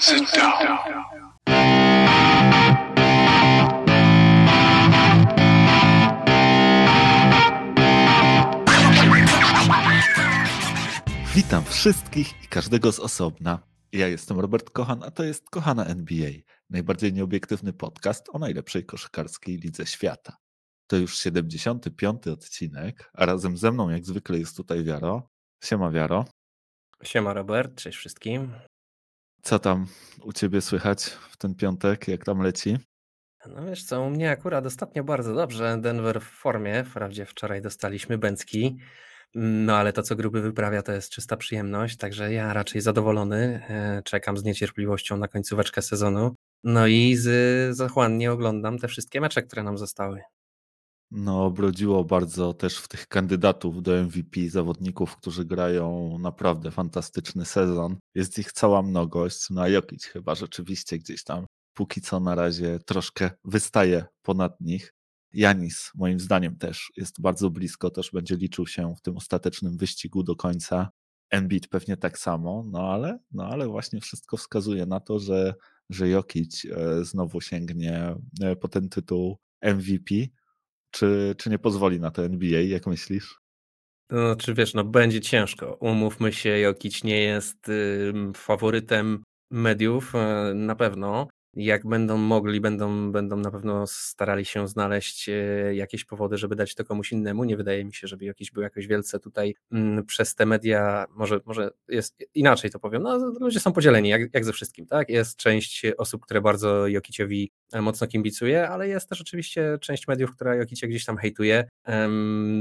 Sit down. Witam wszystkich i każdego z osobna. Ja jestem Robert Kochan, a to jest Kochana NBA, najbardziej nieobiektywny podcast o najlepszej koszykarskiej lidze świata. To już 75. odcinek, a razem ze mną jak zwykle jest tutaj Wiaro. Siema Wiaro. Siema Robert, cześć wszystkim. Co tam u ciebie słychać w ten piątek? Jak tam leci? No wiesz co, u mnie akurat ostatnio bardzo dobrze. Denver w formie. Wprawdzie wczoraj dostaliśmy Bęcki, no ale to, co gruby wyprawia, to jest czysta przyjemność. Także ja raczej zadowolony. e, Czekam z niecierpliwością na końcóweczkę sezonu. No i z, zachłannie oglądam te wszystkie mecze, które nam zostały. No, obrodziło bardzo też w tych kandydatów do MVP zawodników, którzy grają naprawdę fantastyczny sezon. Jest ich cała mnogość. No a Jokic chyba rzeczywiście gdzieś tam póki co na razie troszkę wystaje ponad nich. Janis moim zdaniem też jest bardzo blisko, też będzie liczył się w tym ostatecznym wyścigu do końca. Embiid pewnie tak samo, no ale, no ale właśnie wszystko wskazuje na to, że, że Jokic e, znowu sięgnie e, po ten tytuł MVP. Czy, czy nie pozwoli na to NBA, jak myślisz? No, czy wiesz, no będzie ciężko. Umówmy się, Jokic nie jest ym, faworytem mediów, e, na pewno. Jak będą mogli, będą, będą na pewno starali się znaleźć e, jakieś powody, żeby dać to komuś innemu. Nie wydaje mi się, żeby jakiś był jakoś wielce tutaj mm, przez te media, może, może jest inaczej to powiem, no ludzie są podzieleni, jak, jak ze wszystkim, tak? Jest część osób, które bardzo Jokiciowi mocno kimbicuje, ale jest też oczywiście część mediów, która Jokicia gdzieś tam hejtuje,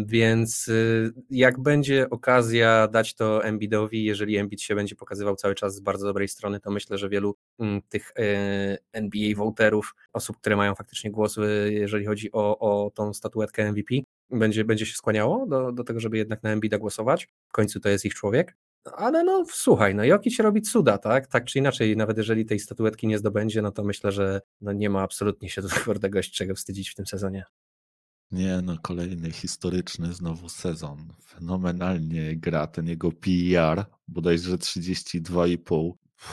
więc y, jak będzie okazja dać to Embiidowi, jeżeli Embiid się będzie pokazywał cały czas z bardzo dobrej strony, to myślę, że wielu mm, tych e, NBA voterów, osób, które mają faktycznie głos, y, jeżeli chodzi o, o tą statuetkę MVP, będzie, będzie się skłaniało do, do tego, żeby jednak na Embida głosować. W końcu to jest ich człowiek. Ale no słuchaj, no Jokic robi cuda, tak? Tak czy inaczej, nawet jeżeli tej statuetki nie zdobędzie, no to myślę, że no nie ma absolutnie się do czego wstydzić w tym sezonie. Nie, no kolejny historyczny znowu sezon. Fenomenalnie gra ten jego PER, bodajże 32,5.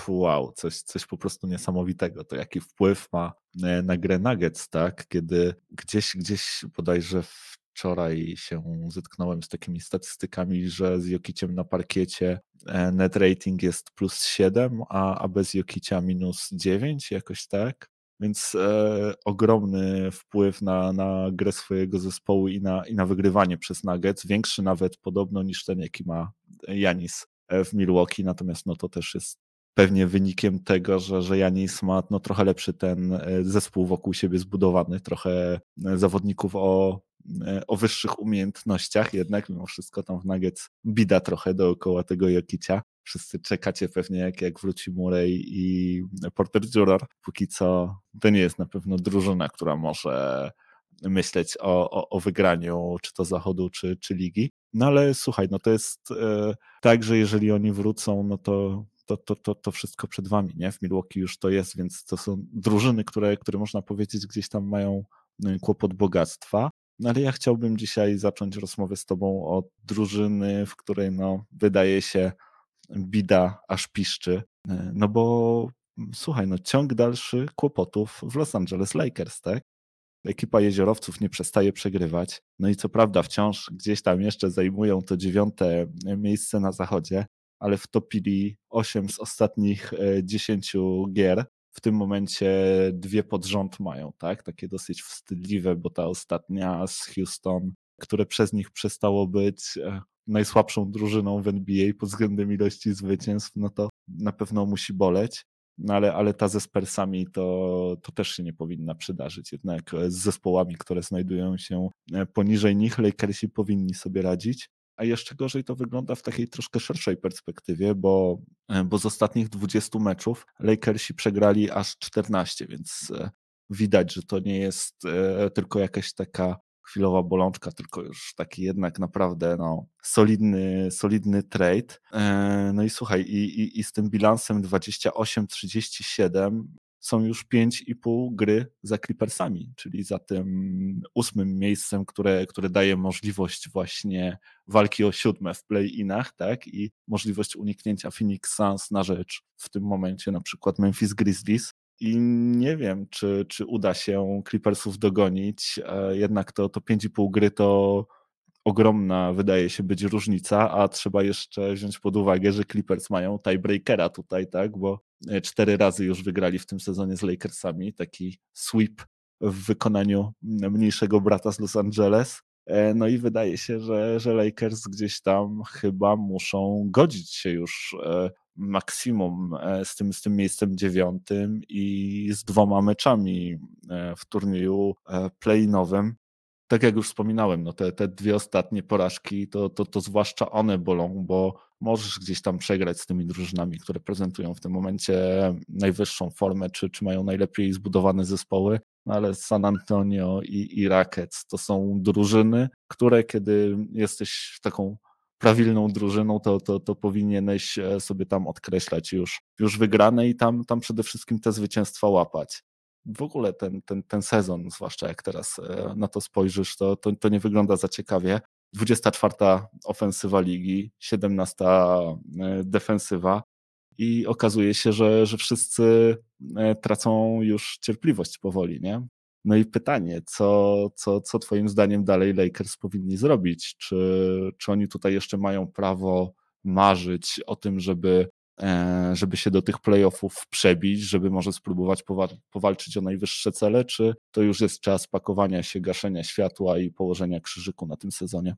Wow, coś, coś po prostu niesamowitego. To jaki wpływ ma e, na grę Nuggets, tak? Kiedy gdzieś, gdzieś bodajże wczoraj się zetknąłem z takimi statystykami, że z Jokiciem na parkiecie e, net rating jest plus 7, a, a bez Jokicia minus 9, jakoś tak. Więc e, ogromny wpływ na, na grę swojego zespołu i na, i na wygrywanie przez Nuggets, większy nawet podobno niż ten, jaki ma Janis w Milwaukee, natomiast no to też jest pewnie wynikiem tego, że, że Janis ma no, trochę lepszy ten e, zespół wokół siebie zbudowany, trochę e, zawodników o, e, o wyższych umiejętnościach, jednak mimo wszystko tam w Nuggets bida trochę dookoła tego Jokicia. Wszyscy czekacie pewnie, jak, jak wróci Murray i Porter Juror. Póki co to nie jest na pewno drużyna, która może myśleć o, o, o wygraniu czy to zachodu, czy, czy ligi. No ale słuchaj, no to jest e, tak, że jeżeli oni wrócą, no to to, to, to, to wszystko przed wami, nie? W Milwaukee już to jest, więc to są drużyny, które, które można powiedzieć gdzieś tam mają no, kłopot bogactwa. No ale ja chciałbym dzisiaj zacząć rozmowę z tobą od drużyny, w której no, wydaje się bida aż piszczy. No bo słuchaj, no ciąg dalszy kłopotów w Los Angeles Lakers, tak? Ekipa jeziorowców nie przestaje przegrywać. No i co prawda wciąż gdzieś tam jeszcze zajmują to dziewiąte miejsce na zachodzie, ale wtopili 8 z ostatnich 10 gier. W tym momencie dwie pod rząd mają, tak? Takie dosyć wstydliwe, bo ta ostatnia z Houston, które przez nich przestało być najsłabszą drużyną w NBA pod względem ilości zwycięstw, no to na pewno musi boleć. No ale, ale ta ze Spursami to, to też się nie powinna przydarzyć. Jednak z zespołami, które znajdują się poniżej nich, Lakersi powinni sobie radzić. A jeszcze gorzej to wygląda w takiej troszkę szerszej perspektywie, bo, bo z ostatnich 20 meczów Lakersi przegrali aż 14, więc widać, że to nie jest tylko jakaś taka chwilowa bolączka, tylko już taki jednak naprawdę no, solidny, solidny trade. No i słuchaj, i, i, i z tym bilansem 28-37 są już 5,5 gry za Clippersami, czyli za tym ósmym miejscem, które, które daje możliwość właśnie walki o siódme w play-inach, tak? I możliwość uniknięcia Phoenix Suns na rzecz w tym momencie na przykład Memphis Grizzlies. I nie wiem, czy, czy uda się Clippersów dogonić. E, jednak to, to 5,5 gry to ogromna wydaje się być różnica, a trzeba jeszcze wziąć pod uwagę, że Clippers mają tiebreakera tutaj, tak, bo e, cztery razy już wygrali w tym sezonie z Lakersami, taki sweep w wykonaniu mniejszego brata z Los Angeles. E, no i wydaje się, że, że Lakers gdzieś tam chyba muszą godzić się już e, maksimum z tym, z tym miejscem dziewiątym i z dwoma meczami w turnieju play-nowym tak jak już wspominałem, no te, te dwie ostatnie porażki, to, to, to zwłaszcza one bolą, bo możesz gdzieś tam przegrać z tymi drużynami, które prezentują w tym momencie najwyższą formę, czy, czy mają najlepiej zbudowane zespoły, no ale San Antonio i, i Rockets to są drużyny, które kiedy jesteś taką prawilną drużyną, to, to, to powinieneś e, sobie tam odkreślać już, już wygrane i tam, tam przede wszystkim te zwycięstwa łapać w ogóle ten, ten, ten sezon, zwłaszcza jak teraz e, na to spojrzysz, to, to, to nie wygląda za ciekawie. 24 ofensywa ligi, 17 e, defensywa i okazuje się, że, że wszyscy e, tracą już cierpliwość powoli, nie? No i pytanie, co, co, co twoim zdaniem dalej Lakers powinni zrobić? Czy, czy oni tutaj jeszcze mają prawo marzyć o tym, żeby żeby się do tych playoffów przebić, żeby może spróbować powalczyć o najwyższe cele, czy to już jest czas pakowania się, gaszenia światła i położenia krzyżyku na tym sezonie?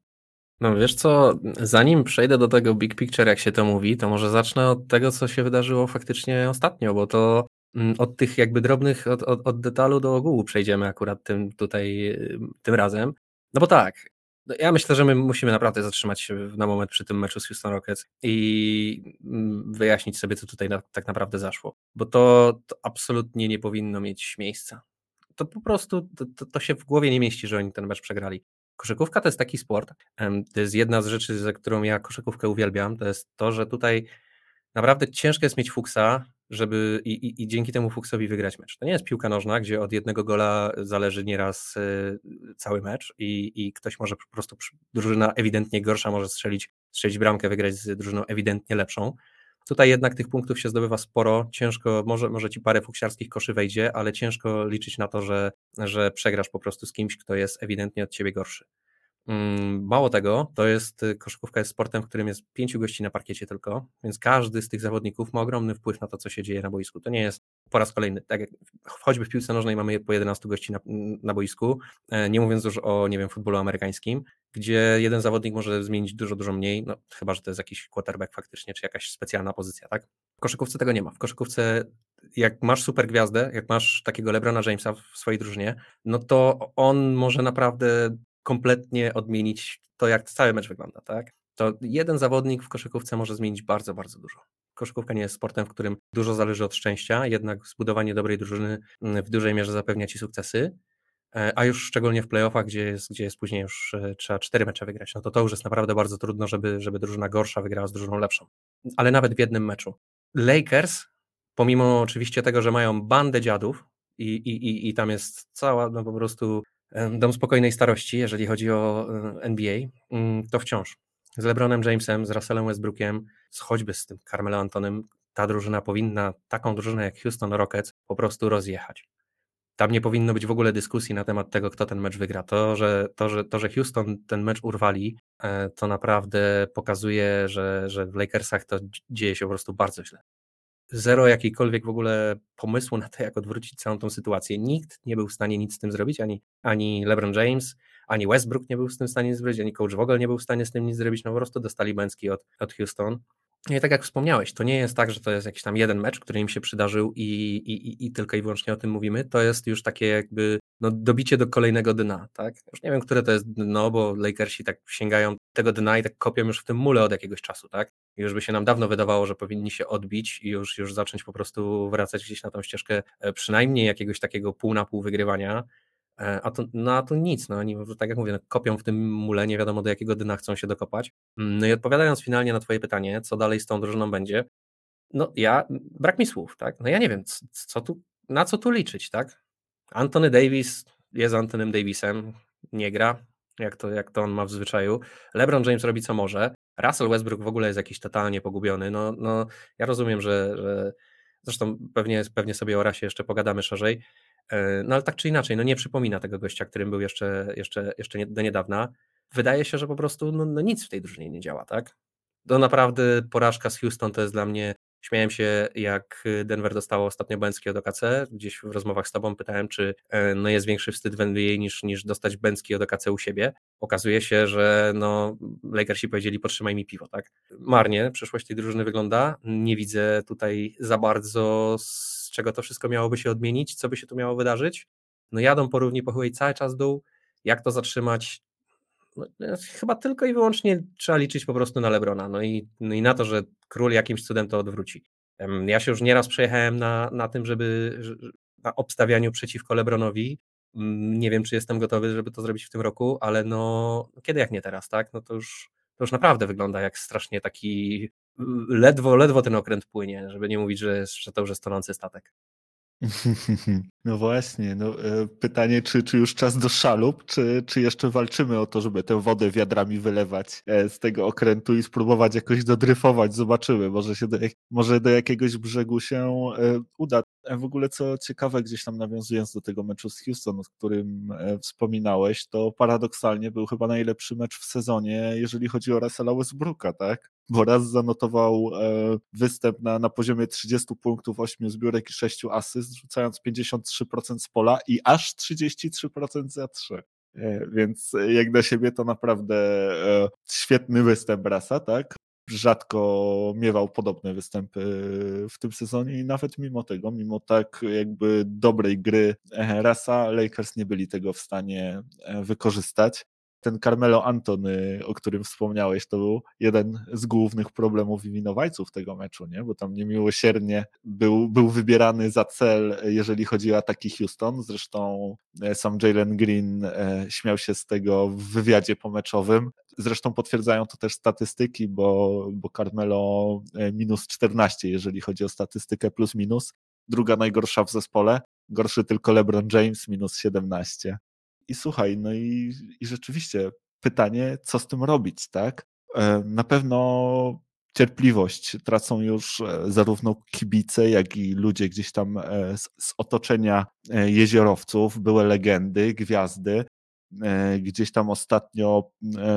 No wiesz co, zanim przejdę do tego big picture, jak się to mówi, to może zacznę od tego, co się wydarzyło faktycznie ostatnio, bo to mm, od tych jakby drobnych, od, od, od detalu do ogółu przejdziemy akurat tym tutaj, tym razem. No bo tak, ja myślę, że my musimy naprawdę zatrzymać się na moment przy tym meczu z Houston Rockets i mm, wyjaśnić sobie, co tutaj na, tak naprawdę zaszło, bo to, to, absolutnie nie powinno mieć miejsca. To po prostu to, to, się w głowie nie mieści, że oni ten mecz przegrali. Koszykówka to jest taki sport. To jest jedna z rzeczy, za którą ja koszykówkę uwielbiam. To jest to, że tutaj naprawdę ciężko jest mieć fuksa, żeby i, i, i, dzięki temu Fuchsowi wygrać mecz. To nie jest piłka nożna, gdzie od jednego gola zależy nieraz y, cały mecz i, i ktoś może po prostu, drużyna ewidentnie gorsza może strzelić, strzelić bramkę, wygrać z drużyną ewidentnie lepszą. Tutaj jednak tych punktów się zdobywa sporo, ciężko, może, może ci parę fuksiarskich koszy wejdzie, ale ciężko liczyć na to, że, że przegrasz po prostu z kimś, kto jest ewidentnie od ciebie gorszy. Mm, mało tego, to jest y, koszykówka jest sportem, w którym jest pięciu gości na parkiecie tylko, więc każdy z tych zawodników ma ogromny wpływ na to, co się dzieje na boisku. To nie jest po raz kolejny, tak jak choćby w piłce nożnej mamy po 11 gości na, na boisku, e, nie mówiąc już o, nie wiem, futbolu amerykańskim, gdzie jeden zawodnik może zmienić dużo, dużo mniej, no chyba, że to jest jakiś quarterback faktycznie, czy jakaś specjalna pozycja, tak? W koszykówce tego nie ma. W koszykówce jak masz super gwiazdę, jak masz takiego LeBrona Jamesa w swojej drużynie, no to on może naprawdę kompletnie odmienić to, jak cały mecz wygląda, tak? To jeden zawodnik w koszykówce może zmienić bardzo, bardzo dużo. Koszykówka nie jest sportem, w którym dużo zależy od szczęścia, jednak zbudowanie dobrej drużyny mm, w dużej mierze zapewnia ci sukcesy, e, a już szczególnie w playoffach, gdzie jest, gdzie jest później już e, trzeba cztery mecze wygrać, no to to już jest naprawdę bardzo trudno, żeby, żeby drużyna gorsza wygrała z drużyną lepszą. Ale nawet w jednym meczu. Lakers, pomimo oczywiście tego, że mają bandę dziadów i, i, i, i tam jest cała no po prostu dom spokojnej starości, jeżeli chodzi o NBA, mm, to wciąż z LeBronem Jamesem, z Russellem Westbrookiem, z choćby z tym Carmelo Antonem, ta drużyna powinna taką drużynę jak Houston Rockets po prostu rozjechać. Tam nie powinno być w ogóle dyskusji na temat tego, kto ten mecz wygra. To, że, to, że, to, że Houston ten mecz urwali, e, to naprawdę pokazuje, że, że w Lakersach to dzieje się po prostu bardzo źle zero jakiejkolwiek w ogóle pomysłu na to, jak odwrócić całą tą sytuację. Nikt nie był w stanie nic z tym zrobić, ani, ani LeBron James, ani Westbrook nie był z tym w stanie nic zrobić, ani coach Vogel nie był w stanie z tym nic zrobić, no po prostu dostali bęcki od, od Houston. I tak jak wspomniałeś, to nie jest tak, że to jest jakiś tam jeden mecz, który im się przydarzył i, i, i tylko i wyłącznie o tym mówimy. To jest już takie jakby no, dobicie do kolejnego dna, tak? Już nie wiem, które to jest dno, bo Lakersi tak sięgają tego dna i tak kopią już w tym mule od jakiegoś czasu, tak? I już by się nam dawno wydawało, że powinni się odbić i już, już zacząć po prostu wracać gdzieś na tą ścieżkę e, przynajmniej jakiegoś takiego pół na pół wygrywania, a to, no, a to nic, no oni tak jak mówię, no, kopią w tym mule, nie wiadomo do jakiego dna chcą się dokopać. Mm, no i odpowiadając finalnie na twoje pytanie, co dalej z tą drużyną będzie, no ja, brak mi słów, tak, no ja nie wiem, co, co tu na co tu liczyć, tak? Anthony Davis jest Antonym Davisem, nie gra, jak to, jak to on ma w zwyczaju. LeBron James robi co może. Russell Westbrook w ogóle jest jakiś totalnie pogubiony. No, no ja rozumiem, że, że zresztą pewnie, pewnie sobie o rasie jeszcze pogadamy szerzej, e, no ale tak czy inaczej, no nie przypomina tego gościa, którym był jeszcze, jeszcze, jeszcze do niedawna. Wydaje się, że po prostu no, no nic w tej drużynie nie działa, tak? To naprawdę porażka z Houston to jest dla mnie Śmiałem się, jak Denver dostało ostatnio Bęcki od OKC. Gdzieś w rozmowach z tobą pytałem, czy e, no jest większy wstyd w NBA niż, niż dostać Bęcki od OKC u siebie. Okazuje się, że no, Lakersi powiedzieli, potrzymaj mi piwo, tak? Marnie przyszłość tej drużyny wygląda. Nie widzę tutaj za bardzo, z czego to wszystko miałoby się odmienić, co by się tu miało wydarzyć. No jadą po równi pochyłej cały czas dół. Jak to zatrzymać? No, chyba tylko i wyłącznie trzeba liczyć po prostu na Lebrona, no i, no i na to, że król jakimś cudem to odwróci. Ja się już nieraz przejechałem na, na tym, żeby na obstawianiu przeciwko Lebronowi. Mm, nie wiem, czy jestem gotowy, żeby to zrobić w tym roku, ale no kiedy jak nie teraz, tak? No to już, to już naprawdę wygląda jak strasznie taki ledwo, ledwo ten okręt płynie, żeby nie mówić, że, że to już jest tonący statek. No właśnie, no, e, pytanie, czy, czy już czas do szalup, czy, czy jeszcze walczymy o to, żeby tę wodę wiadrami wylewać e, z tego okrętu i spróbować jakoś dodryfować, zobaczymy, może, się do, może do jakiegoś brzegu się e, uda. W ogóle co ciekawe, gdzieś tam nawiązując do tego meczu z Houston, o którym wspominałeś, to paradoksalnie był chyba najlepszy mecz w sezonie, jeżeli chodzi o Russella Westbrooka, tak? Bo raz zanotował występ na, na poziomie 30 punktów, 8 zbiórek i 6 asyst, rzucając 53% z pola i aż 33% za 3. E, więc jak na siebie to naprawdę e, świetny występ Rasa, tak? Rzadko miewał podobne występy w tym sezonie i nawet mimo tego, mimo tak jakby dobrej gry e, Rasa, Lakers nie byli tego w stanie wykorzystać ten Carmelo Antony, o którym wspomniałeś, to był jeden z głównych problemów winowajców tego meczu, nie? bo tam niemiłosiernie był, był wybierany za cel, jeżeli chodzi o ataki Houston. Zresztą e, sam Jalen Green e, śmiał się z tego w wywiadzie pomeczowym. Zresztą potwierdzają to też statystyki, bo, bo Carmelo e, minus 14, jeżeli chodzi o statystykę plus minus. Druga najgorsza w zespole. Gorszy tylko LeBron James, minus 17. I słuchaj, no i, i rzeczywiście pytanie, co z tym robić, tak? E, na pewno cierpliwość tracą już e, zarówno kibice, jak i ludzie gdzieś tam e, z, z otoczenia jeziorowców, były legendy, gwiazdy. Gdzieś tam ostatnio,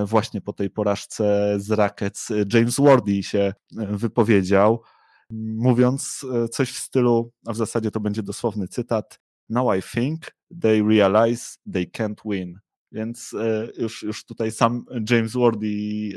właśnie po tej porażce z Rackets, James Wardy się wypowiedział, mówiąc coś w stylu, a w zasadzie to będzie dosłowny cytat: Now I think they realize they can't win. Więc e, już, już tutaj sam James Wardy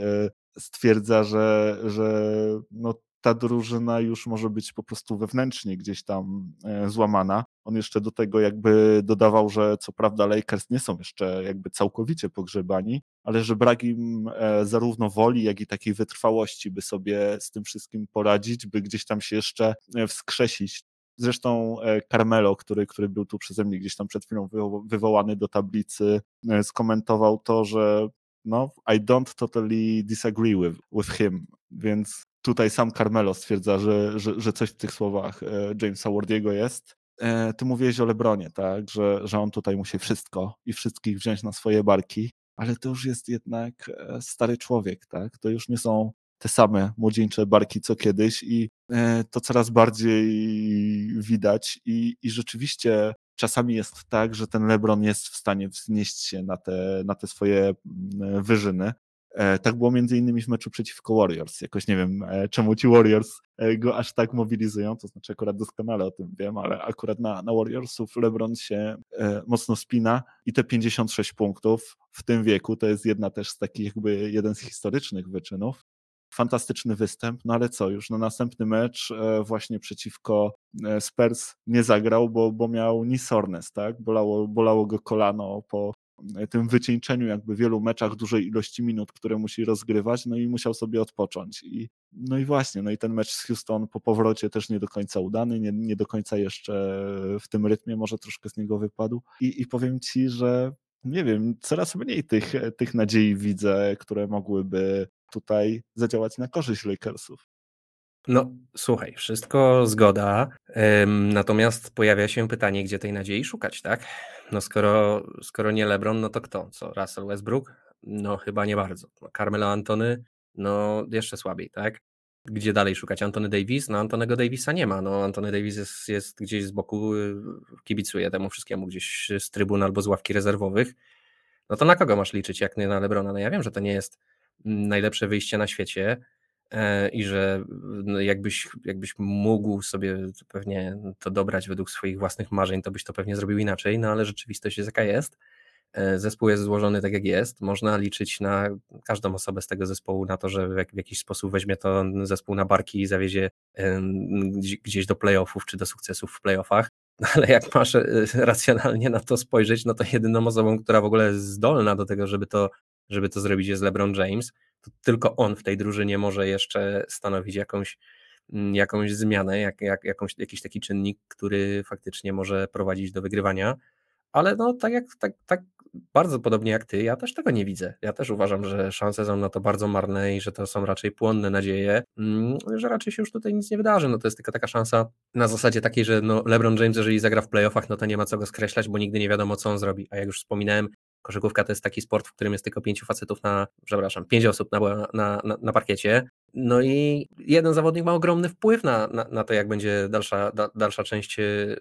e, stwierdza, że, że no, ta drużyna już może być po prostu wewnętrznie gdzieś tam e, złamana. On jeszcze do tego jakby dodawał, że co prawda Lakers nie są jeszcze jakby całkowicie pogrzebani, ale że brak im zarówno woli, jak i takiej wytrwałości, by sobie z tym wszystkim poradzić, by gdzieś tam się jeszcze wskrzesić. Zresztą e, Carmelo, który, który był tu przeze mnie gdzieś tam przed chwilą wywołany do tablicy, e, skomentował to, że no, I don't totally disagree with, with him, więc tutaj sam Carmelo stwierdza, że, że, że coś w tych słowach e, Jamesa Wardiego jest. Ty mówiłeś o Lebronie, tak, że, że on tutaj musi wszystko i wszystkich wziąć na swoje barki, ale to już jest jednak stary człowiek, tak, to już nie są te same młodzieńcze barki co kiedyś i e, to coraz bardziej widać i, i rzeczywiście czasami jest tak, że ten LeBron jest w stanie wznieść się na te, na te swoje mm, wyżyny. E, tak było między innymi w meczu przeciwko Warriors. Jakoś nie wiem, e, czemu ci Warriors go aż tak mobilizują, to znaczy akurat doskonale o tym wiem, ale akurat na, na Warriorsów LeBron się mocno spina i te 56 punktów w tym wieku to jest jedna też z takich jakby jeden z historycznych wyczynów fantastyczny występ, no ale co, już na następny mecz e, właśnie przeciwko e, Spurs nie zagrał, bo, bo miał nisornes, tak? Bolało, bolało go kolano po e, tym wycieńczeniu jakby wielu meczach, dużej ilości minut, które musi rozgrywać, no i musiał sobie odpocząć. I, no i właśnie, no i ten mecz z Houston po powrocie też nie do końca udany, nie, nie do końca jeszcze w tym rytmie, może troszkę z niego wypadł. I, i powiem ci, że nie wiem, coraz mniej tych, tych nadziei widzę, które mogłyby tutaj zadziałać na korzyść Lakersów. No, słuchaj, wszystko zgoda, natomiast pojawia się pytanie, gdzie tej nadziei szukać, tak? No skoro, skoro nie LeBron, no to kto? Co, Russell Westbrook? No chyba nie bardzo. No, Carmelo Antony? No jeszcze słabiej, tak? Gdzie dalej szukać? Antony Davis? No Antonego Davisa nie ma. No Antony Davis jest, jest gdzieś z boku, y, kibicuje temu wszystkiemu gdzieś z trybun albo z ławki rezerwowych. No to na kogo masz liczyć, jak nie na Lebrona? No ja wiem, że to nie jest najlepsze wyjście na świecie, E, i że no jakbyś, jakbyś mógł sobie pewnie to dobrać według swoich własnych marzeń, to byś to pewnie zrobił inaczej, no ale rzeczywistość jest jaka jest. E, zespół jest złożony tak jak jest. Można liczyć na każdą osobę z tego zespołu, na to, że w, jakiś sposób weźmie to zespół na barki i zawiezie gdzieś do playoffów czy do sukcesów w playoffach. Ale jak masz e, racjonalnie na to spojrzeć, no to jedyną osobą, która w ogóle jest zdolna do tego, żeby to, żeby to zrobić, jest LeBron James to tylko on w tej drużynie może jeszcze stanowić jakąś, mm, jakąś zmianę, jak, jak, jakąś, jakiś taki czynnik, który faktycznie może prowadzić do wygrywania. Ale no tak jak tak, tak bardzo podobnie jak ty, ja też tego nie widzę. Ja też uważam, że szanse są na to bardzo marne i że to są raczej płonne nadzieje, mm, że raczej się już tutaj nic nie wydarzy. No to jest tylko taka szansa na zasadzie takiej, że no LeBron James, jeżeli zagra w playoffach, no to nie ma co go skreślać, bo nigdy nie wiadomo, co on zrobi. A jak już wspominałem, Koszykówka to jest taki sport, w którym jest tylko pięciu facetów na, przepraszam, pięć osób na, na, na, na parkiecie. No i jeden zawodnik ma ogromny wpływ na, na, na to, jak będzie dalsza, da, dalsza część, y,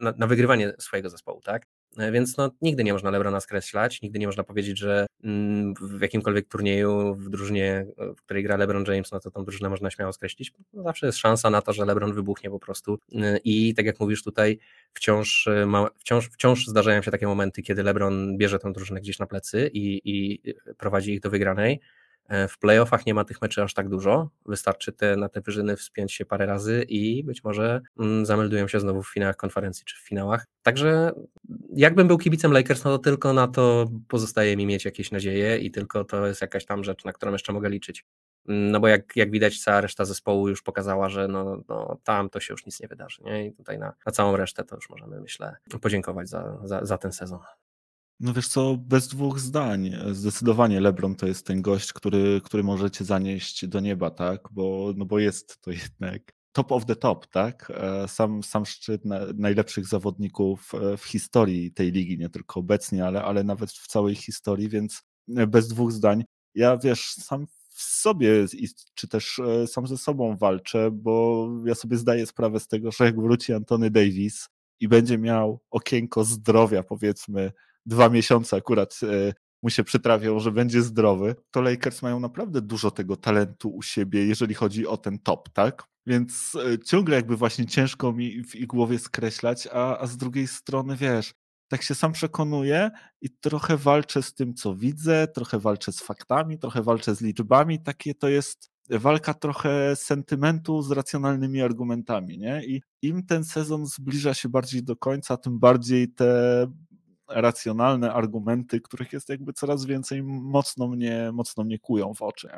na, na wygrywanie swojego zespołu, tak? E, więc no, nigdy nie można Lebrona skreślać, nigdy nie można powiedzieć, że mm, w jakimkolwiek turnieju, w drużynie, w której gra LeBron James, no to tą drużynę można śmiało skreślić. No, zawsze jest szansa na to, że LeBron wybuchnie po prostu. E, I tak jak mówisz tutaj, wciąż, e, ma, wciąż, wciąż zdarzają się takie momenty, kiedy LeBron bierze tę drużynę gdzieś na plecy i, i prowadzi ich do wygranej. E, w playoffach nie ma tych meczy aż tak dużo. Wystarczy te, na te wyżyny wspiąć się parę razy i być może mm, zameldują się znowu w finałach konferencji czy w finałach. Także jakbym był kibicem Lakers, no to tylko na to pozostaje mi mieć jakieś nadzieje i tylko to jest jakaś tam rzecz, na którą jeszcze mogę liczyć. Mm, no bo jak, jak widać, cała reszta zespołu już pokazała, że no, no tam to się już nic nie wydarzy. Nie? I tutaj na, na całą resztę to już możemy, myślę, podziękować za, za, za ten sezon. No wiesz co, bez dwóch zdań. Zdecydowanie LeBron to jest ten gość, który, który możecie zanieść do nieba, tak? Bo, no bo jest to jednak top of the top, tak? E, sam, sam szczyt najlepszych zawodników e, w historii tej ligi, nie tylko obecnie, ale, ale nawet w całej historii, więc e, bez dwóch zdań. Ja wiesz, sam w sobie czy też sam ze sobą walczę, bo ja sobie zdaję sprawę z tego, że jak wróci Antony Davis i będzie miał okienko zdrowia, powiedzmy, dwa miesiące akurat e, mu się przytrafią, że będzie zdrowy, to Lakers mają naprawdę dużo tego talentu u siebie, jeżeli chodzi o ten top, tak? Więc e, ciągle jakby właśnie ciężko mi w ich głowie skreślać, a, a z drugiej strony, wiesz, tak się sam przekonuję i trochę walczę z tym, co widzę, trochę walczę z faktami, trochę walczę z liczbami. Takie to jest walka trochę sentymentu z racjonalnymi argumentami, nie? I im ten sezon zbliża się bardziej do końca, tym bardziej te racjonalne argumenty, których jest jakby coraz więcej, mocno mnie, mocno mnie kują w oczy.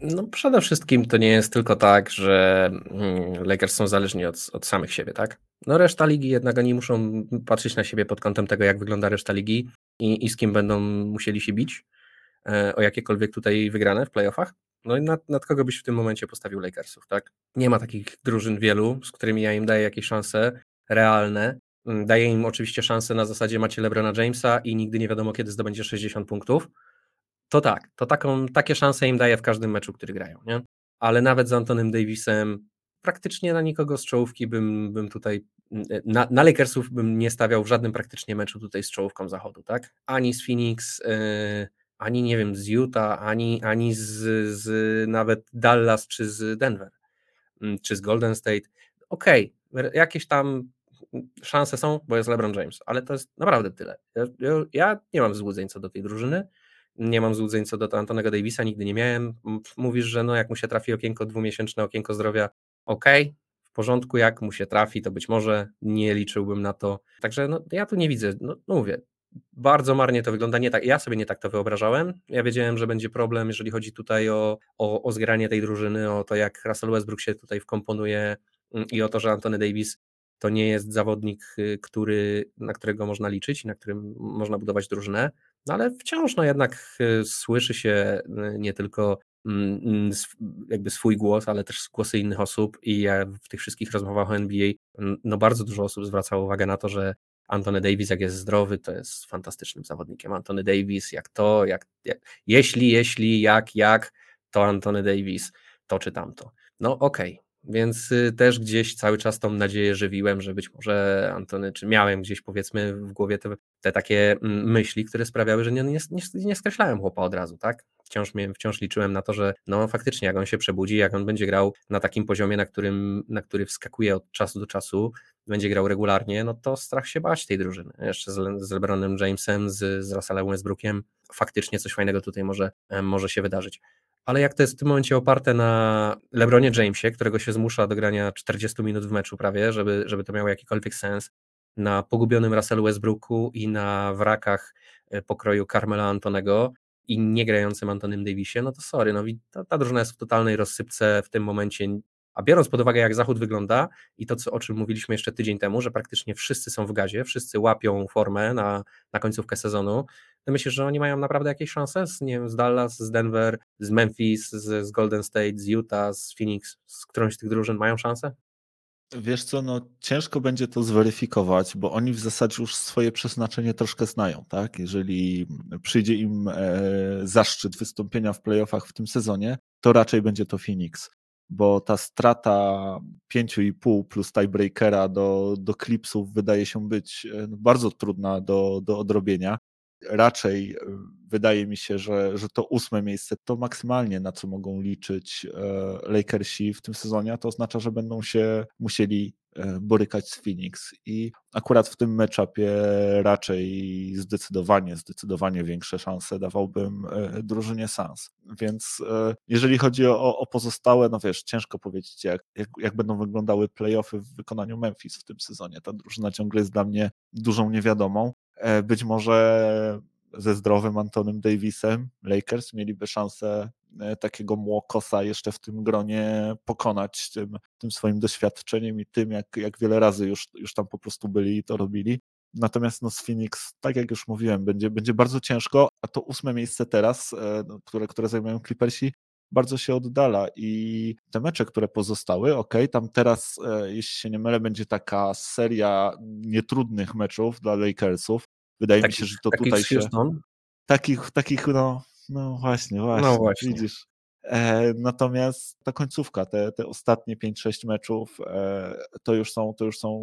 No przede wszystkim to nie jest tylko tak, że mm, Lakers są zależni od, od samych siebie, tak? No reszta ligi jednak oni muszą patrzeć na siebie pod kątem tego, jak wygląda reszta ligi i, i z kim będą musieli się bić e, o jakiekolwiek tutaj wygrane w playoffach. No i nad, nad, kogo byś w tym momencie postawił Lakersów, tak? Nie ma takich drużyn wielu, z którymi ja im daję jakieś szanse realne, daje im oczywiście szansę na zasadzie macie LeBrona Jamesa i nigdy nie wiadomo kiedy zdobędzie 60 punktów, to tak, to taką, takie szanse im daje w każdym meczu, który grają, nie? Ale nawet z Antonym Davisem praktycznie na nikogo z czołówki bym, bym tutaj, mm, na, na Lakersów bym nie stawiał w żadnym praktycznie meczu tutaj z czołówką zachodu, tak? Ani z Phoenix, yy, ani nie wiem, z Utah, ani, ani z, z nawet Dallas czy z Denver, yy, czy z Golden State. Okej, okay, jakieś tam szanse są, bo jest LeBron James, ale to jest naprawdę tyle. Ja, ja, nie mam złudzeń co do tej drużyny, nie mam złudzeń co do Antonego Davisa, nigdy nie miałem. Mówisz, że no jak mu się trafi okienko dwumiesięczne, okienko zdrowia, ok, w porządku, jak mu się trafi, to być może nie liczyłbym na to. Także no, ja tu nie widzę, no, no mówię, bardzo marnie to wygląda. Nie tak, ja sobie nie tak to wyobrażałem. Ja wiedziałem, że będzie problem, jeżeli chodzi tutaj o, o, o zgranie tej drużyny, o to, jak Russell Westbrook się tutaj wkomponuje mm, i o to, że Antony Davis to nie jest zawodnik, y, który, na którego można liczyć, na którym można budować drużynę, no ale wciąż no jednak y, słyszy się y, nie tylko mm, mm, jakby swój głos, ale też głosy innych osób i ja w tych wszystkich rozmowach o NBA no bardzo dużo osób zwracało uwagę na to, że Antony Davis, jak jest zdrowy, to jest fantastycznym zawodnikiem. Antony Davis, jak to, jak, jak jeśli, jeśli, jak, jak, to Antony Davis, to czy tamto. No okej, okay. Więc y, też gdzieś cały czas tą nadzieję żywiłem, że być może Antony, czy miałem gdzieś powiedzmy w głowie te, te takie mm, myśli, które sprawiały, że nie, nie, nie skreślałem chłopa od razu, tak? Wciąż, wciąż liczyłem na to, że no faktycznie jak on się przebudzi, jak on będzie grał na takim poziomie, na, którym, na który wskakuje od czasu do czasu, będzie grał regularnie, no to strach się bać tej drużyny. Jeszcze z, z LeBronem Jamesem, z, z Russellem Westbrookiem, faktycznie coś fajnego tutaj może, może się wydarzyć ale jak to jest w tym momencie oparte na LeBronie Jamesie, którego się zmusza do grania 40 minut w meczu prawie, żeby, żeby to miało jakikolwiek sens, na pogubionym Russellu Westbrooku i na wrakach e, pokroju Carmela Antonego i nie grającym Antonym Davisie, no to sorry, no ta, ta drużyna jest w totalnej rozsypce w tym momencie, a biorąc pod uwagę, jak Zachód wygląda i to, co, o czym mówiliśmy jeszcze tydzień temu, że praktycznie wszyscy są w gazie, wszyscy łapią formę na, na końcówkę sezonu, to myślisz, że oni mają naprawdę jakieś szanse? Z, nie wiem, z Dallas, z Denver, z Memphis, z, z Golden State, z Utah, z Phoenix, z którąś z tych drużyn mają szansę? Wiesz co, no ciężko będzie to zweryfikować, bo oni w zasadzie już swoje przeznaczenie troszkę znają, tak? Jeżeli przyjdzie im e, zaszczyt wystąpienia w playoffach w tym sezonie, to raczej będzie to Phoenix bo ta strata 5,5 plus tiebreakera do, do Clipsów wydaje się być e, bardzo trudna do, do odrobienia. Raczej e, wydaje mi się, że, że to ósme miejsce to maksymalnie na co mogą liczyć e, Lakersi w tym sezonie, to oznacza, że będą się musieli E, borykać z Phoenix i akurat w tym meczapie raczej zdecydowanie, zdecydowanie większe szanse dawałbym e, drużynie Sans. Więc jeżeli chodzi o, o pozostałe, no wiesz, ciężko powiedzieć, jak, jak, jak będą wyglądały playoffy w wykonaniu Memphis w tym sezonie. Ta drużyna ciągle jest dla mnie dużą niewiadomą. Być może ze zdrowym Antonym Davisem Lakers mieliby szansę E, takiego młokosa jeszcze w tym gronie pokonać tym, tym swoim doświadczeniem i tym, jak, jak wiele razy już, już tam po prostu byli i to robili. Natomiast no, z Phoenix, tak jak już mówiłem, będzie, będzie bardzo ciężko, a to ósme miejsce teraz, e, no, które, które zajmują Clippersi, bardzo się oddala i te mecze, które pozostały, ok, tam teraz, e, jeśli się nie mylę, będzie taka seria nietrudnych meczów dla Lakersów. Wydaje mi się, że to tutaj się... Takich, takich, no, no właśnie, właśnie, no właśnie. widzisz. E, natomiast ta końcówka, te, te ostatnie 5-6 meczów, e, to, już są, to już są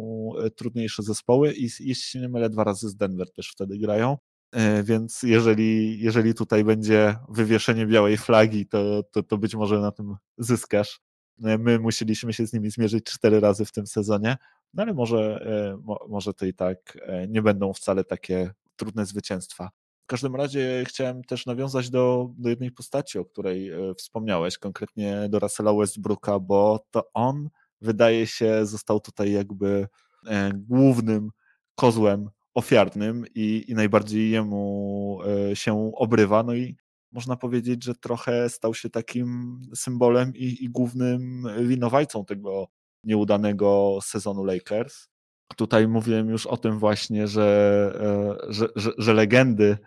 trudniejsze zespoły i jeśli się nie mylę, dwa razy z Denver też wtedy grają. E, więc jeżeli, jeżeli tutaj będzie wywieszenie białej flagi, to, to, to być może na tym zyskasz. E, my musieliśmy się z nimi zmierzyć cztery razy w tym sezonie, no ale może, e, może to i tak nie będą wcale takie trudne zwycięstwa. W każdym razie chciałem też nawiązać do, do jednej postaci, o której e, wspomniałeś, konkretnie do Russella Westbrooka, bo to on wydaje się został tutaj jakby e, głównym kozłem ofiarnym i, i najbardziej jemu e, się obrywa. No i można powiedzieć, że trochę stał się takim symbolem i, i głównym winowajcą tego nieudanego sezonu Lakers. Tutaj mówiłem już o tym właśnie, że, że, że, że legendy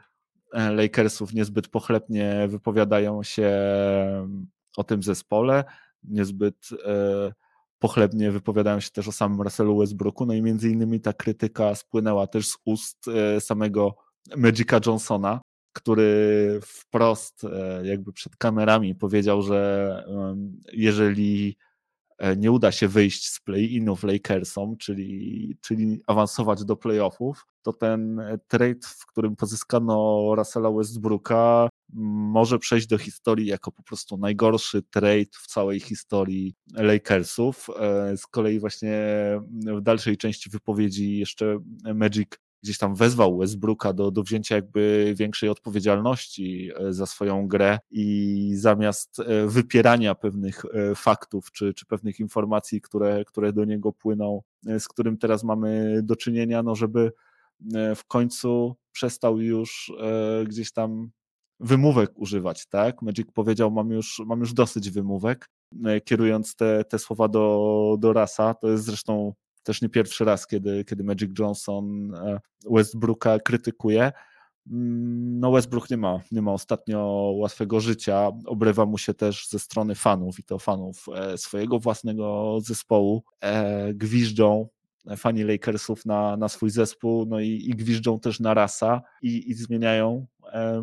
E, Lakersów niezbyt pochlebnie wypowiadają się o tym zespole, niezbyt e, pochlebnie wypowiadają się też o samym Russellu Westbrooku, no i między innymi ta krytyka spłynęła też z ust e, samego Magica Johnsona, który wprost jakby przed kamerami powiedział, że jeżeli E, nie uda się wyjść z play-inów Lakersom, czyli, czyli awansować do playoffów, to ten trade, w którym pozyskano Russella Westbrooka, może przejść do historii jako po prostu najgorszy trade w całej historii Lakersów. E, z kolei właśnie w dalszej części wypowiedzi jeszcze Magic gdzieś tam wezwał Westbrooka do, do wzięcia jakby większej odpowiedzialności e, za swoją grę i zamiast e, wypierania pewnych e, faktów czy, czy pewnych informacji, które, które do niego płyną, z którym teraz mamy do czynienia, no żeby w końcu przestał już gdzieś tam wymówek używać, tak? Magic powiedział, mam już, mam już dosyć wymówek, kierując te, te słowa do, do Rasa, to jest zresztą też nie pierwszy raz, kiedy, kiedy Magic Johnson e, Westbrooka krytykuje. Mm, no Westbrook nie ma, nie ma ostatnio łatwego życia, obrywa mu się też ze strony fanów i to fanów e, swojego własnego zespołu, e, gwiżdżą fani Lakersów na, na swój zespół, no i, i gwiżdżą też na rasa i, i zmieniają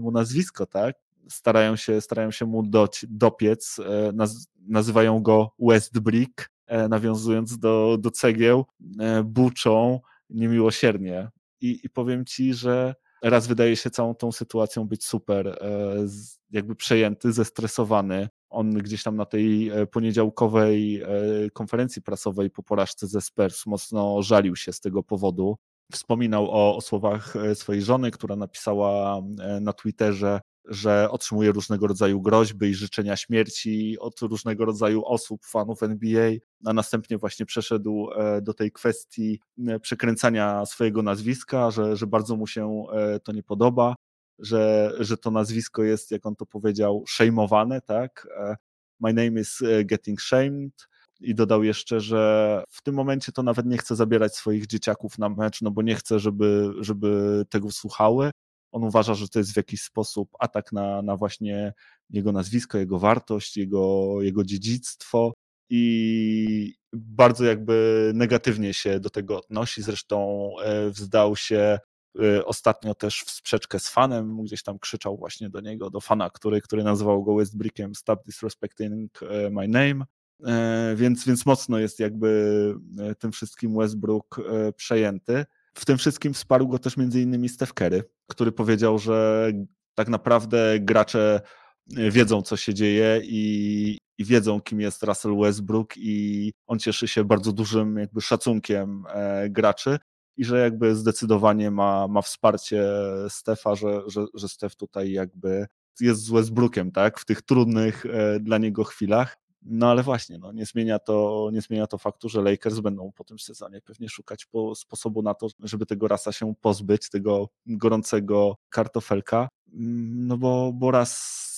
mu nazwisko, tak? Starają się, starają się mu doć, dopiec, naz, nazywają go Westbrick, nawiązując do, do cegieł, buczą niemiłosiernie. I, I powiem ci, że raz wydaje się całą tą sytuacją być super, e, jakby przejęty, zestresowany. On gdzieś tam na tej e, poniedziałkowej e, konferencji prasowej po porażce ze Spurs mocno żalił się z tego powodu. Wspominał o, o słowach swojej żony, która napisała na Twitterze, że otrzymuje różnego rodzaju groźby i życzenia śmierci od różnego rodzaju osób, fanów NBA, a następnie właśnie przeszedł e, do tej kwestii e, przekręcania swojego nazwiska, że, że bardzo mu się e, to nie podoba, że, że to nazwisko jest, jak on to powiedział, szejmowane, tak? My name is getting shamed. I dodał jeszcze, że w tym momencie to nawet nie chce zabierać swoich dzieciaków na mecz, no bo nie chce, żeby, żeby tego słuchały, on uważa, że to jest w jakiś sposób atak na, na właśnie jego nazwisko, jego wartość, jego, jego dziedzictwo i bardzo jakby negatywnie się do tego odnosi. Zresztą e, wzdał się e, ostatnio też w sprzeczkę z fanem, gdzieś tam krzyczał właśnie do niego, do fana, który, który nazywał go Westbrickiem Stop Disrespecting e, My Name. Więc, więc mocno jest jakby tym wszystkim Westbrook przejęty. W tym wszystkim wsparł go też między innymi Steph Curry, który powiedział, że tak naprawdę gracze e, wiedzą, co się dzieje i, i, wiedzą, kim jest Russell Westbrook i on cieszy się bardzo dużym jakby szacunkiem e, graczy i że jakby zdecydowanie ma, ma wsparcie Stefa, że, że, że Stef tutaj jakby jest z Westbrookiem, tak, w tych trudnych e, dla niego chwilach no ale właśnie, no, nie, zmienia to, nie zmienia to faktu, że Lakers będą po tym sezonie pewnie szukać po, sposobu na to, żeby tego rasa się pozbyć, tego gorącego kartofelka, mm, no bo, bo raz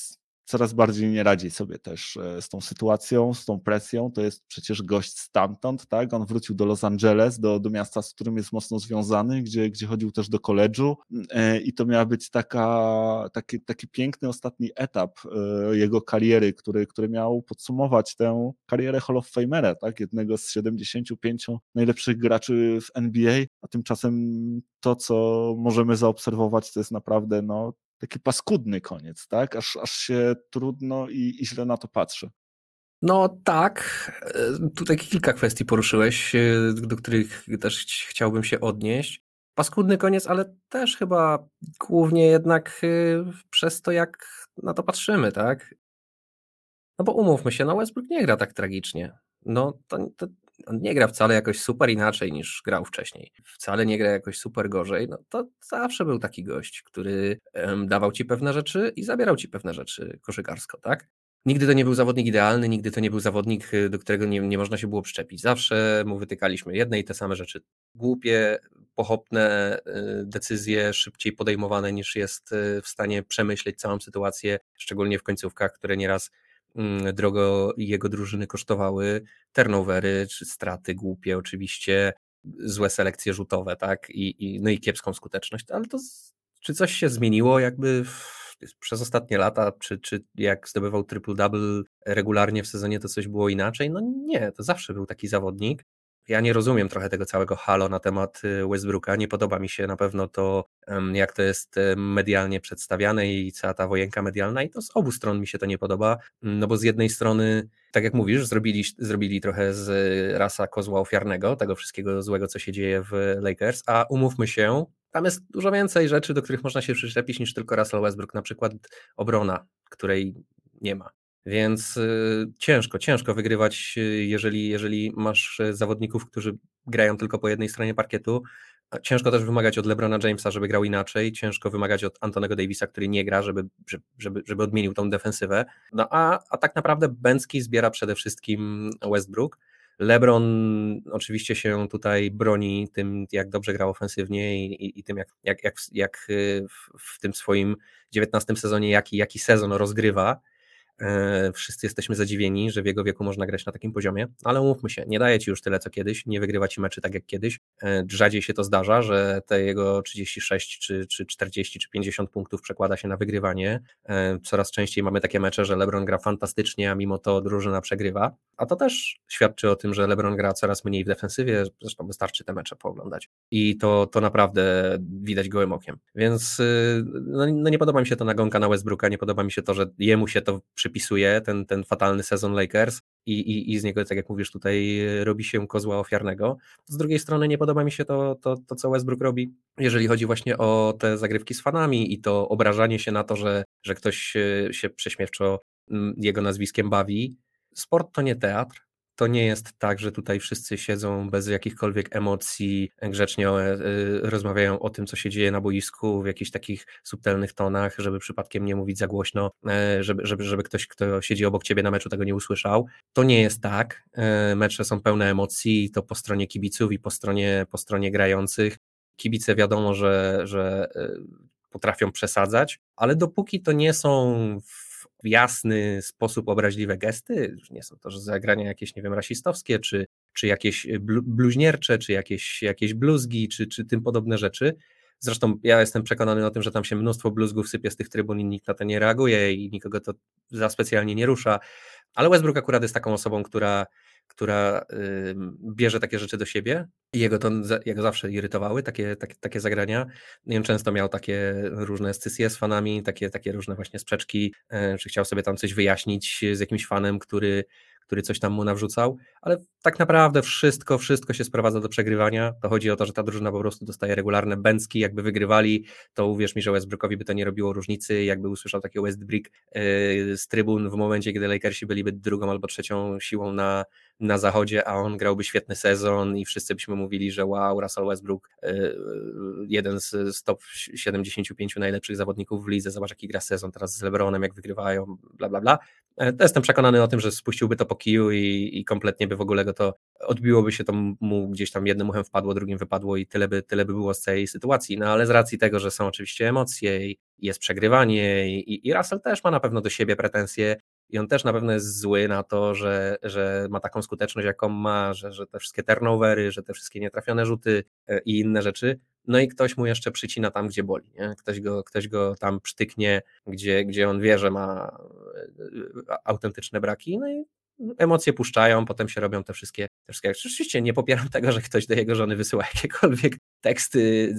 coraz bardziej nie radzi sobie też e, z tą sytuacją, z tą presją. To jest przecież gość stamtąd, tak? On wrócił do Los Angeles, do, do miasta, z którym jest mocno związany, gdzie, gdzie chodził też do koledżu e, i to miała być taka, taki, taki piękny ostatni etap e, jego kariery, który, który miał podsumować tę karierę Hall of Famera, tak? Jednego z 75 najlepszych graczy w NBA, a tymczasem to, co możemy zaobserwować, to jest naprawdę no, taki paskudny koniec, tak? Aż, aż się trudno i, i źle na to patrzy. No tak, e, tutaj kilka kwestii poruszyłeś, e, do których też chciałbym się odnieść. Paskudny koniec, ale też chyba głównie jednak e, przez to, jak na to patrzymy, tak? No bo umówmy się, no Westbrook nie gra tak tragicznie. No to, to on nie gra wcale jakoś super inaczej niż grał wcześniej. Wcale nie gra jakoś super gorzej. No to zawsze był taki gość, który um, dawał ci pewne rzeczy i zabierał ci pewne rzeczy koszykarsko, tak? Nigdy to nie był zawodnik idealny, nigdy to nie był zawodnik, y, do którego nie, nie można się było przyczepić. Zawsze mu wytykaliśmy jedne i te same rzeczy. Głupie, pochopne y, decyzje, szybciej podejmowane niż jest y, w stanie przemyśleć całą sytuację, szczególnie w końcówkach, które nieraz drogo jego drużyny kosztowały turnovery, czy straty głupie oczywiście, złe selekcje rzutowe, tak, i, i, no i kiepską skuteczność, ale to czy coś się zmieniło jakby w, przez ostatnie lata, czy, czy jak zdobywał triple-double regularnie w sezonie, to coś było inaczej? No nie, to zawsze był taki zawodnik, ja nie rozumiem trochę tego całego halo na temat y, Westbrooka. Nie podoba mi się na pewno to, jak to jest medialnie przedstawiane i cała ta wojenka medialna i to z obu stron mi się to nie podoba, no bo z jednej strony, tak jak mówisz, zrobili, zrobili trochę z rasa kozła ofiarnego, tego wszystkiego złego, co się dzieje w Lakers, a umówmy się, tam jest dużo więcej rzeczy, do których można się przyczepić niż tylko Russell Westbrook, na przykład obrona, której nie ma. Więc y, ciężko, ciężko wygrywać, y, jeżeli, jeżeli masz y, zawodników, którzy grają tylko po jednej stronie parkietu. Ciężko też wymagać od LeBrona Jamesa, żeby grał inaczej. Ciężko wymagać od Antonego Davisa, który nie gra, żeby, żeby, żeby odmienił tą defensywę. No a, a tak naprawdę Bęcki zbiera przede wszystkim Westbrook. LeBron oczywiście się tutaj broni tym, jak dobrze grał ofensywnie i, i, i tym, jak, jak, jak, jak w, w tym swoim 19 sezonie, jaki, jaki sezon rozgrywa wszyscy jesteśmy zadziwieni, że w jego wieku można grać na takim poziomie, ale umówmy się, nie daje ci już tyle co kiedyś, nie wygrywa ci meczy tak jak kiedyś. E, rzadziej się to zdarza, że te jego 36 czy, czy 40 czy 50 punktów przekłada się na wygrywanie. E, coraz częściej mamy takie mecze, że LeBron gra fantastycznie, a mimo to drużyna przegrywa. A to też świadczy o tym, że LeBron gra coraz mniej w defensywie, zresztą wystarczy te mecze pooglądać. I to, to naprawdę widać gołym okiem. Więc y, no, no nie podoba mi się to nagonka na Westbrooka, nie podoba mi się to, że jemu się to przypisuje, ten, ten fatalny sezon Lakers i, i, i z niego, tak jak mówisz tutaj, robi się kozła ofiarnego. Z drugiej strony nie podoba mi się to, to, to co Westbrook robi, jeżeli chodzi właśnie o te zagrywki z fanami i to obrażanie się na to, że, że ktoś się prześmiewczo mm, jego nazwiskiem bawi. Sport to nie teatr, to nie jest tak, że tutaj wszyscy siedzą bez jakichkolwiek emocji, grzecznie e, rozmawiają o tym, co się dzieje na boisku w jakichś takich subtelnych tonach, żeby przypadkiem nie mówić za głośno, e, żeby, żeby, żeby ktoś, kto siedzi obok ciebie na meczu, tego nie usłyszał. To nie jest tak. E, mecze są pełne emocji, to po stronie kibiców i po stronie, po stronie grających. Kibice wiadomo, że, że potrafią przesadzać, ale dopóki to nie są w jasny sposób obraźliwe gesty, nie są to że zagrania jakieś, nie wiem, rasistowskie, czy, czy jakieś bluźniercze, czy jakieś, jakieś bluzgi, czy, czy tym podobne rzeczy. Zresztą ja jestem przekonany o tym, że tam się mnóstwo bluzgów sypie z tych trybun i nikt na to nie reaguje i nikogo to za specjalnie nie rusza. Ale Westbrook akurat jest taką osobą, która która bierze takie rzeczy do siebie i jego to jego zawsze irytowały, takie, takie, takie zagrania. I on często miał takie różne scysje z fanami, takie, takie różne właśnie sprzeczki, e, czy chciał sobie tam coś wyjaśnić z jakimś fanem, który który coś tam mu nawrzucał, ale tak naprawdę wszystko, wszystko się sprowadza do przegrywania. To chodzi o to, że ta drużyna po prostu dostaje regularne bęcki, jakby wygrywali, to uwierz mi, że Westbrookowi by to nie robiło różnicy, jakby usłyszał takie Westbrick yy, z trybun w momencie, kiedy Lakersi byliby drugą albo trzecią siłą na, na zachodzie, a on grałby świetny sezon i wszyscy byśmy mówili, że wow, Russell Westbrook, yy, jeden z, top 75 najlepszych zawodników w lidze, zobacz jaki gra sezon teraz z LeBronem, jak wygrywają, bla bla bla. Yy, jestem przekonany o tym, że spuściłby to po kiju i, i kompletnie by w ogóle go to odbiłoby się to mu gdzieś tam jednym uchem wpadło, drugim wypadło i tyle by, tyle by było z tej sytuacji. No ale z racji tego, że są oczywiście emocje i jest przegrywanie i, i Russell też ma na pewno do siebie pretensje i on też na pewno jest zły na to, że, że ma taką skuteczność, jaką ma, że, że te wszystkie turnovery, że te wszystkie nietrafione rzuty e, i inne rzeczy, no i ktoś mu jeszcze przycina tam, gdzie boli. Nie? Ktoś, go, ktoś go tam przytyknie, gdzie, gdzie on wie, że ma e, autentyczne braki, no i emocje puszczają, potem się robią te wszystkie, te wszystkie. Oczywiście nie popieram tego, że ktoś do jego żony wysyła jakiekolwiek teksty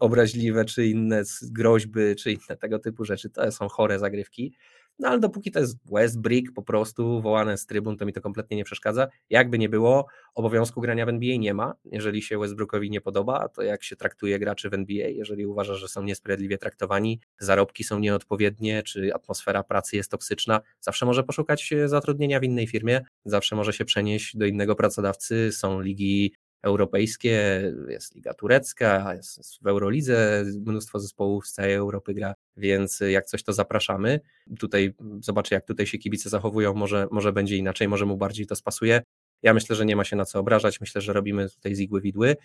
obraźliwe, czy inne groźby, czy inne tego typu rzeczy. To są chore zagrywki. No ale dopóki to jest West Brick po prostu wołane z trybun, to mi to kompletnie nie przeszkadza. Jakby nie było, obowiązku grania w NBA nie ma. Jeżeli się Westbrookowi nie podoba, to jak się traktuje graczy w NBA, jeżeli uważa, że są niesprawiedliwie traktowani, zarobki są nieodpowiednie, czy atmosfera pracy jest toksyczna, zawsze może poszukać zatrudnienia w innej firmie, zawsze może się przenieść do innego pracodawcy. Są ligi europejskie, jest Liga Turecka, jest w Eurolidze mnóstwo zespołów z całej Europy gra, więc jak coś to zapraszamy. Tutaj zobaczę, jak tutaj się kibice zachowują, może, może będzie inaczej, może mu bardziej to spasuje. Ja myślę, że nie ma się na co obrażać, myślę, że robimy tutaj z igły widły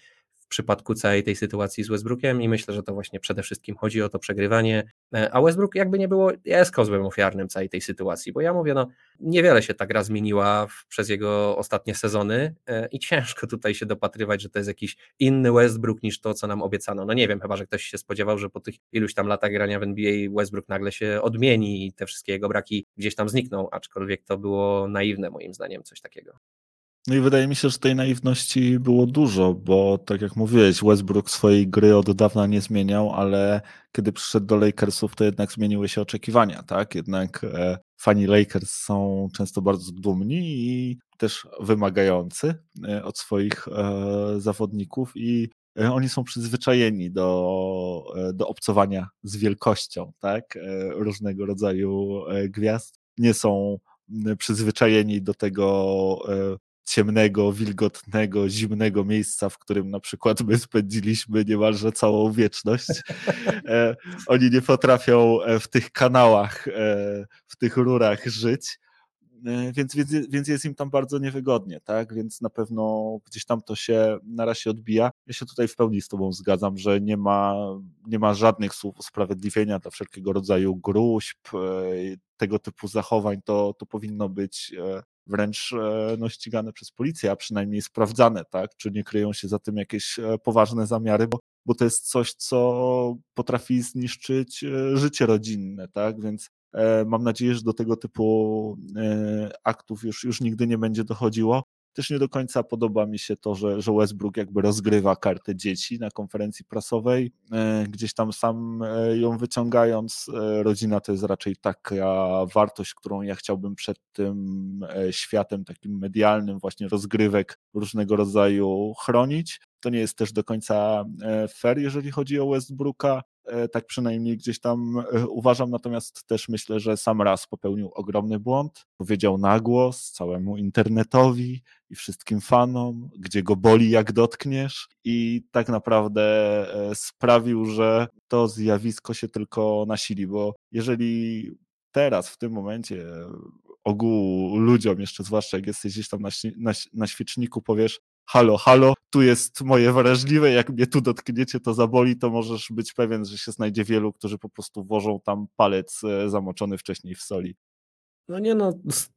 przypadku całej tej sytuacji z Westbrookiem i myślę, że to właśnie przede wszystkim chodzi o to przegrywanie, e, a Westbrook jakby nie było jest kozłem ofiarnym całej tej sytuacji, bo ja mówię, no niewiele się ta gra zmieniła w, przez jego ostatnie sezony e, i ciężko tutaj się dopatrywać, że to jest jakiś inny Westbrook niż to, co nam obiecano. No nie wiem, chyba, że ktoś się spodziewał, że po tych iluś tam latach grania w NBA Westbrook nagle się odmieni i te wszystkie jego braki gdzieś tam znikną, aczkolwiek to było naiwne moim zdaniem coś takiego. No i wydaje mi się, że tej naiwności było dużo, bo tak jak mówiłeś, Westbrook swojej gry od dawna nie zmieniał, ale kiedy przyszedł do Lakersów, to jednak zmieniły się oczekiwania, tak? Jednak e, fani Lakers są często bardzo dumni i też wymagający e, od swoich e, zawodników i oni są przyzwyczajeni do, do obcowania z wielkością, tak? Różnego rodzaju gwiazd. Nie są przyzwyczajeni do tego ciemnego, wilgotnego, zimnego miejsca, w którym na przykład my spędziliśmy niemalże całą wieczność. E, oni nie potrafią e, w tych kanałach, e, w tych rurach żyć. więc, więc, więc jest im tam bardzo niewygodnie, tak? Więc na pewno gdzieś tam to się na razie odbija. Ja się tutaj w pełni z Tobą zgadzam, że nie ma, nie ma żadnych słów usprawiedliwienia dla wszelkiego rodzaju gruźb, tego typu zachowań. To, to powinno być wręcz no, ścigane przez policję, a przynajmniej sprawdzane, tak? Czy nie kryją się za tym jakieś poważne zamiary, bo bo to jest coś, co potrafi zniszczyć e, życie rodzinne, tak? Więc e, mam nadzieję, że do tego typu e, aktów już, już nigdy nie będzie dochodziło. Też nie do końca podoba mi się to, że, że Westbrook jakby rozgrywa kartę dzieci na konferencji prasowej, gdzieś tam sam ją wyciągając. Rodzina to jest raczej taka wartość, którą ja chciałbym przed tym światem takim medialnym, właśnie rozgrywek różnego rodzaju chronić. To nie jest też do końca e, fair, jeżeli chodzi o Westbrooka. E, tak przynajmniej gdzieś tam e, uważam, natomiast też myślę, że sam raz popełnił ogromny błąd. Powiedział na głos całemu internetowi i wszystkim fanom, gdzie go boli, jak dotkniesz, i tak naprawdę sprawił, że to zjawisko się tylko nasili, bo jeżeli teraz, w tym momencie ogółu ludziom, jeszcze zwłaszcza jak jesteś gdzieś tam na, na, na świeczniku, powiesz, halo, halo, tu jest moje wrażliwe, jak mnie tu dotkniecie, to zaboli, to możesz być pewien, że się znajdzie wielu, którzy po prostu włożą tam palec e, zamoczony wcześniej w soli. No nie no,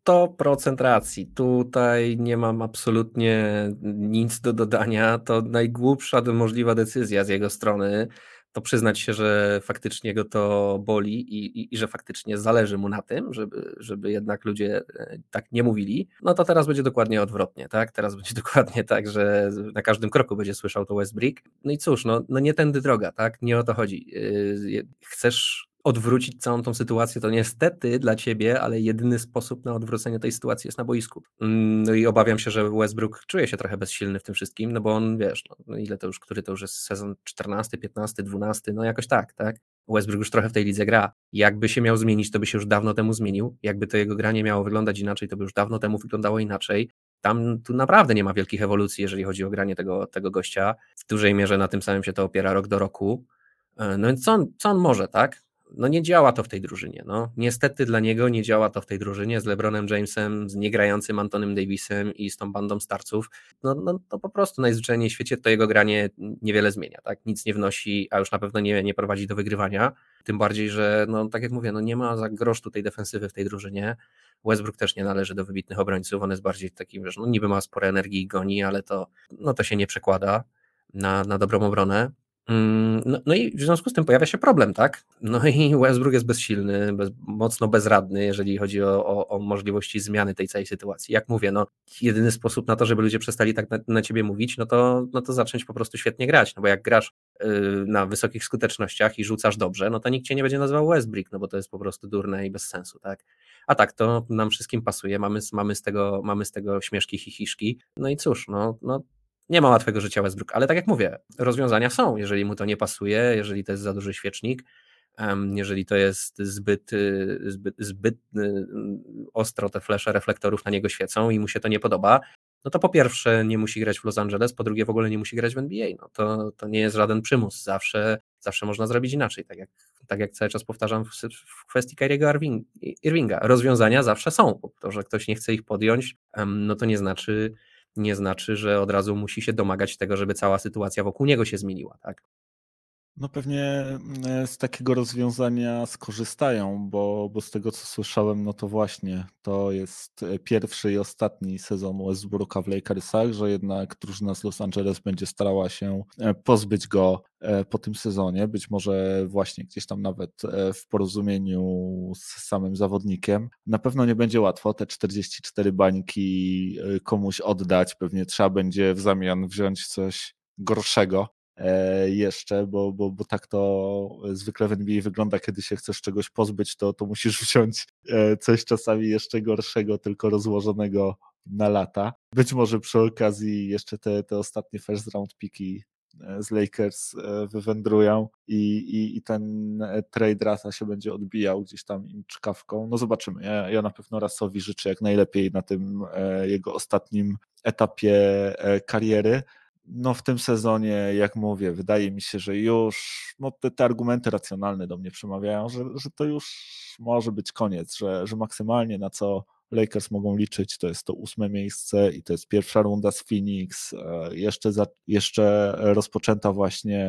100% racji. Tutaj nie mam absolutnie nic do dodania. To najgłupsza możliwa decyzja z jego strony to przyznać się, że faktycznie go to boli i, i, i, że faktycznie zależy mu na tym, żeby, żeby jednak ludzie e, tak nie mówili, no to teraz będzie dokładnie odwrotnie, tak? Teraz będzie dokładnie tak, że na każdym kroku będzie słyszał to Westbrick. No i cóż, no, no nie tędy droga, tak? Nie o to chodzi. E, chcesz odwrócić całą tą sytuację, to niestety dla ciebie, ale jedyny sposób na odwrócenie tej sytuacji jest na boisku. Mm, no i obawiam się, że Westbrook czuje się trochę bezsilny w tym wszystkim, no bo on, wiesz, no, no ile to już, który to już jest sezon 14, 15, 12, no jakoś tak, tak? Westbrook już trochę w tej lidze gra. Jakby się miał zmienić, to by się już dawno temu zmienił. Jakby to jego granie miało wyglądać inaczej, to by już dawno temu wyglądało inaczej. Tam tu naprawdę nie ma wielkich ewolucji, jeżeli chodzi o granie tego, tego gościa. W dużej mierze na tym samym się to opiera rok do roku. E, no więc co on, co on może, tak? No nie działa to w tej drużynie. No. Niestety dla niego nie działa to w tej drużynie z LeBronem Jamesem, z niegrającym Antonym Davisem i z tą bandą starców. No, no to po prostu najzwyczajniej w świecie to jego granie niewiele zmienia. Tak? Nic nie wnosi, a już na pewno nie, nie prowadzi do wygrywania. Tym bardziej, że no, tak jak mówię, no nie ma za grosz tej defensywy w tej drużynie. Westbrook też nie należy do wybitnych obrońców, on jest bardziej taki, wiesz, no niby ma spore energii i goni, ale to, no to się nie przekłada na, na dobrą obronę. Mm, no, no, i w związku z tym pojawia się problem, tak? No i Westbrook jest bezsilny, bez, mocno bezradny, jeżeli chodzi o, o, o, możliwości zmiany tej całej sytuacji. Jak mówię, no jedyny sposób na to, żeby ludzie przestali tak na, na ciebie mówić, no to, no to zacząć po prostu świetnie grać, no bo jak grasz yy, na wysokich skutecznościach i rzucasz dobrze, no to nikt cię nie będzie nazywał Westbrook, no bo to jest po prostu durne i bez sensu, tak? A tak, to nam wszystkim pasuje, mamy, mamy, z, tego, mamy z tego śmieszki, chichiszki, no i cóż, no, no nie ma łatwego życia Westbrook, ale tak jak mówię, rozwiązania są, jeżeli mu to nie pasuje, jeżeli to jest za duży świecznik, jeżeli to jest zbyt, y, zbyt, zbyt y, ostro te flesze reflektorów na niego świecą i mu się to nie podoba, no to po pierwsze nie musi grać w Los Angeles, po drugie w ogóle nie musi grać w NBA. No to, to nie jest żaden przymus, zawsze, zawsze można zrobić inaczej, tak jak, tak jak cały czas powtarzam w, w kwestii Kyriego Irvinga. Rozwiązania zawsze są, to, że ktoś nie chce ich podjąć, no to nie znaczy, nie znaczy, że od razu musi się domagać tego, żeby cała sytuacja wokół niego się zmieniła. Tak? No pewnie e, z takiego rozwiązania skorzystają, bo, bo z tego co słyszałem, no to właśnie to jest e, pierwszy i ostatni sezon Westbrooka w Lakersach, że jednak drużyna z Los Angeles będzie starała się e, pozbyć go po tym sezonie, być może właśnie gdzieś tam nawet w porozumieniu z samym zawodnikiem. Na pewno nie będzie łatwo te 44 bańki komuś oddać, pewnie trzeba będzie w zamian wziąć coś gorszego jeszcze, bo, bo, bo tak to zwykle w NBA wygląda, kiedy się chcesz czegoś pozbyć, to, to musisz wziąć e, coś czasami jeszcze gorszego, tylko rozłożonego na lata. Być może przy okazji jeszcze te, te ostatnie first round piki e, z Lakers wywędrują i, i, i ten trade rata się będzie odbijał gdzieś tam im czkawką. No zobaczymy. Ja, ja na pewno Rasowi życzę jak najlepiej na tym jego ostatnim etapie kariery no w tym sezonie, jak mówię, wydaje mi się, że już no te, te argumenty racjonalne do mnie przemawiają, że, że to już może być koniec, że, że maksymalnie na co Lakers mogą liczyć, to jest to ósme miejsce i to jest pierwsza runda z Phoenix, e, jeszcze, za, jeszcze rozpoczęta właśnie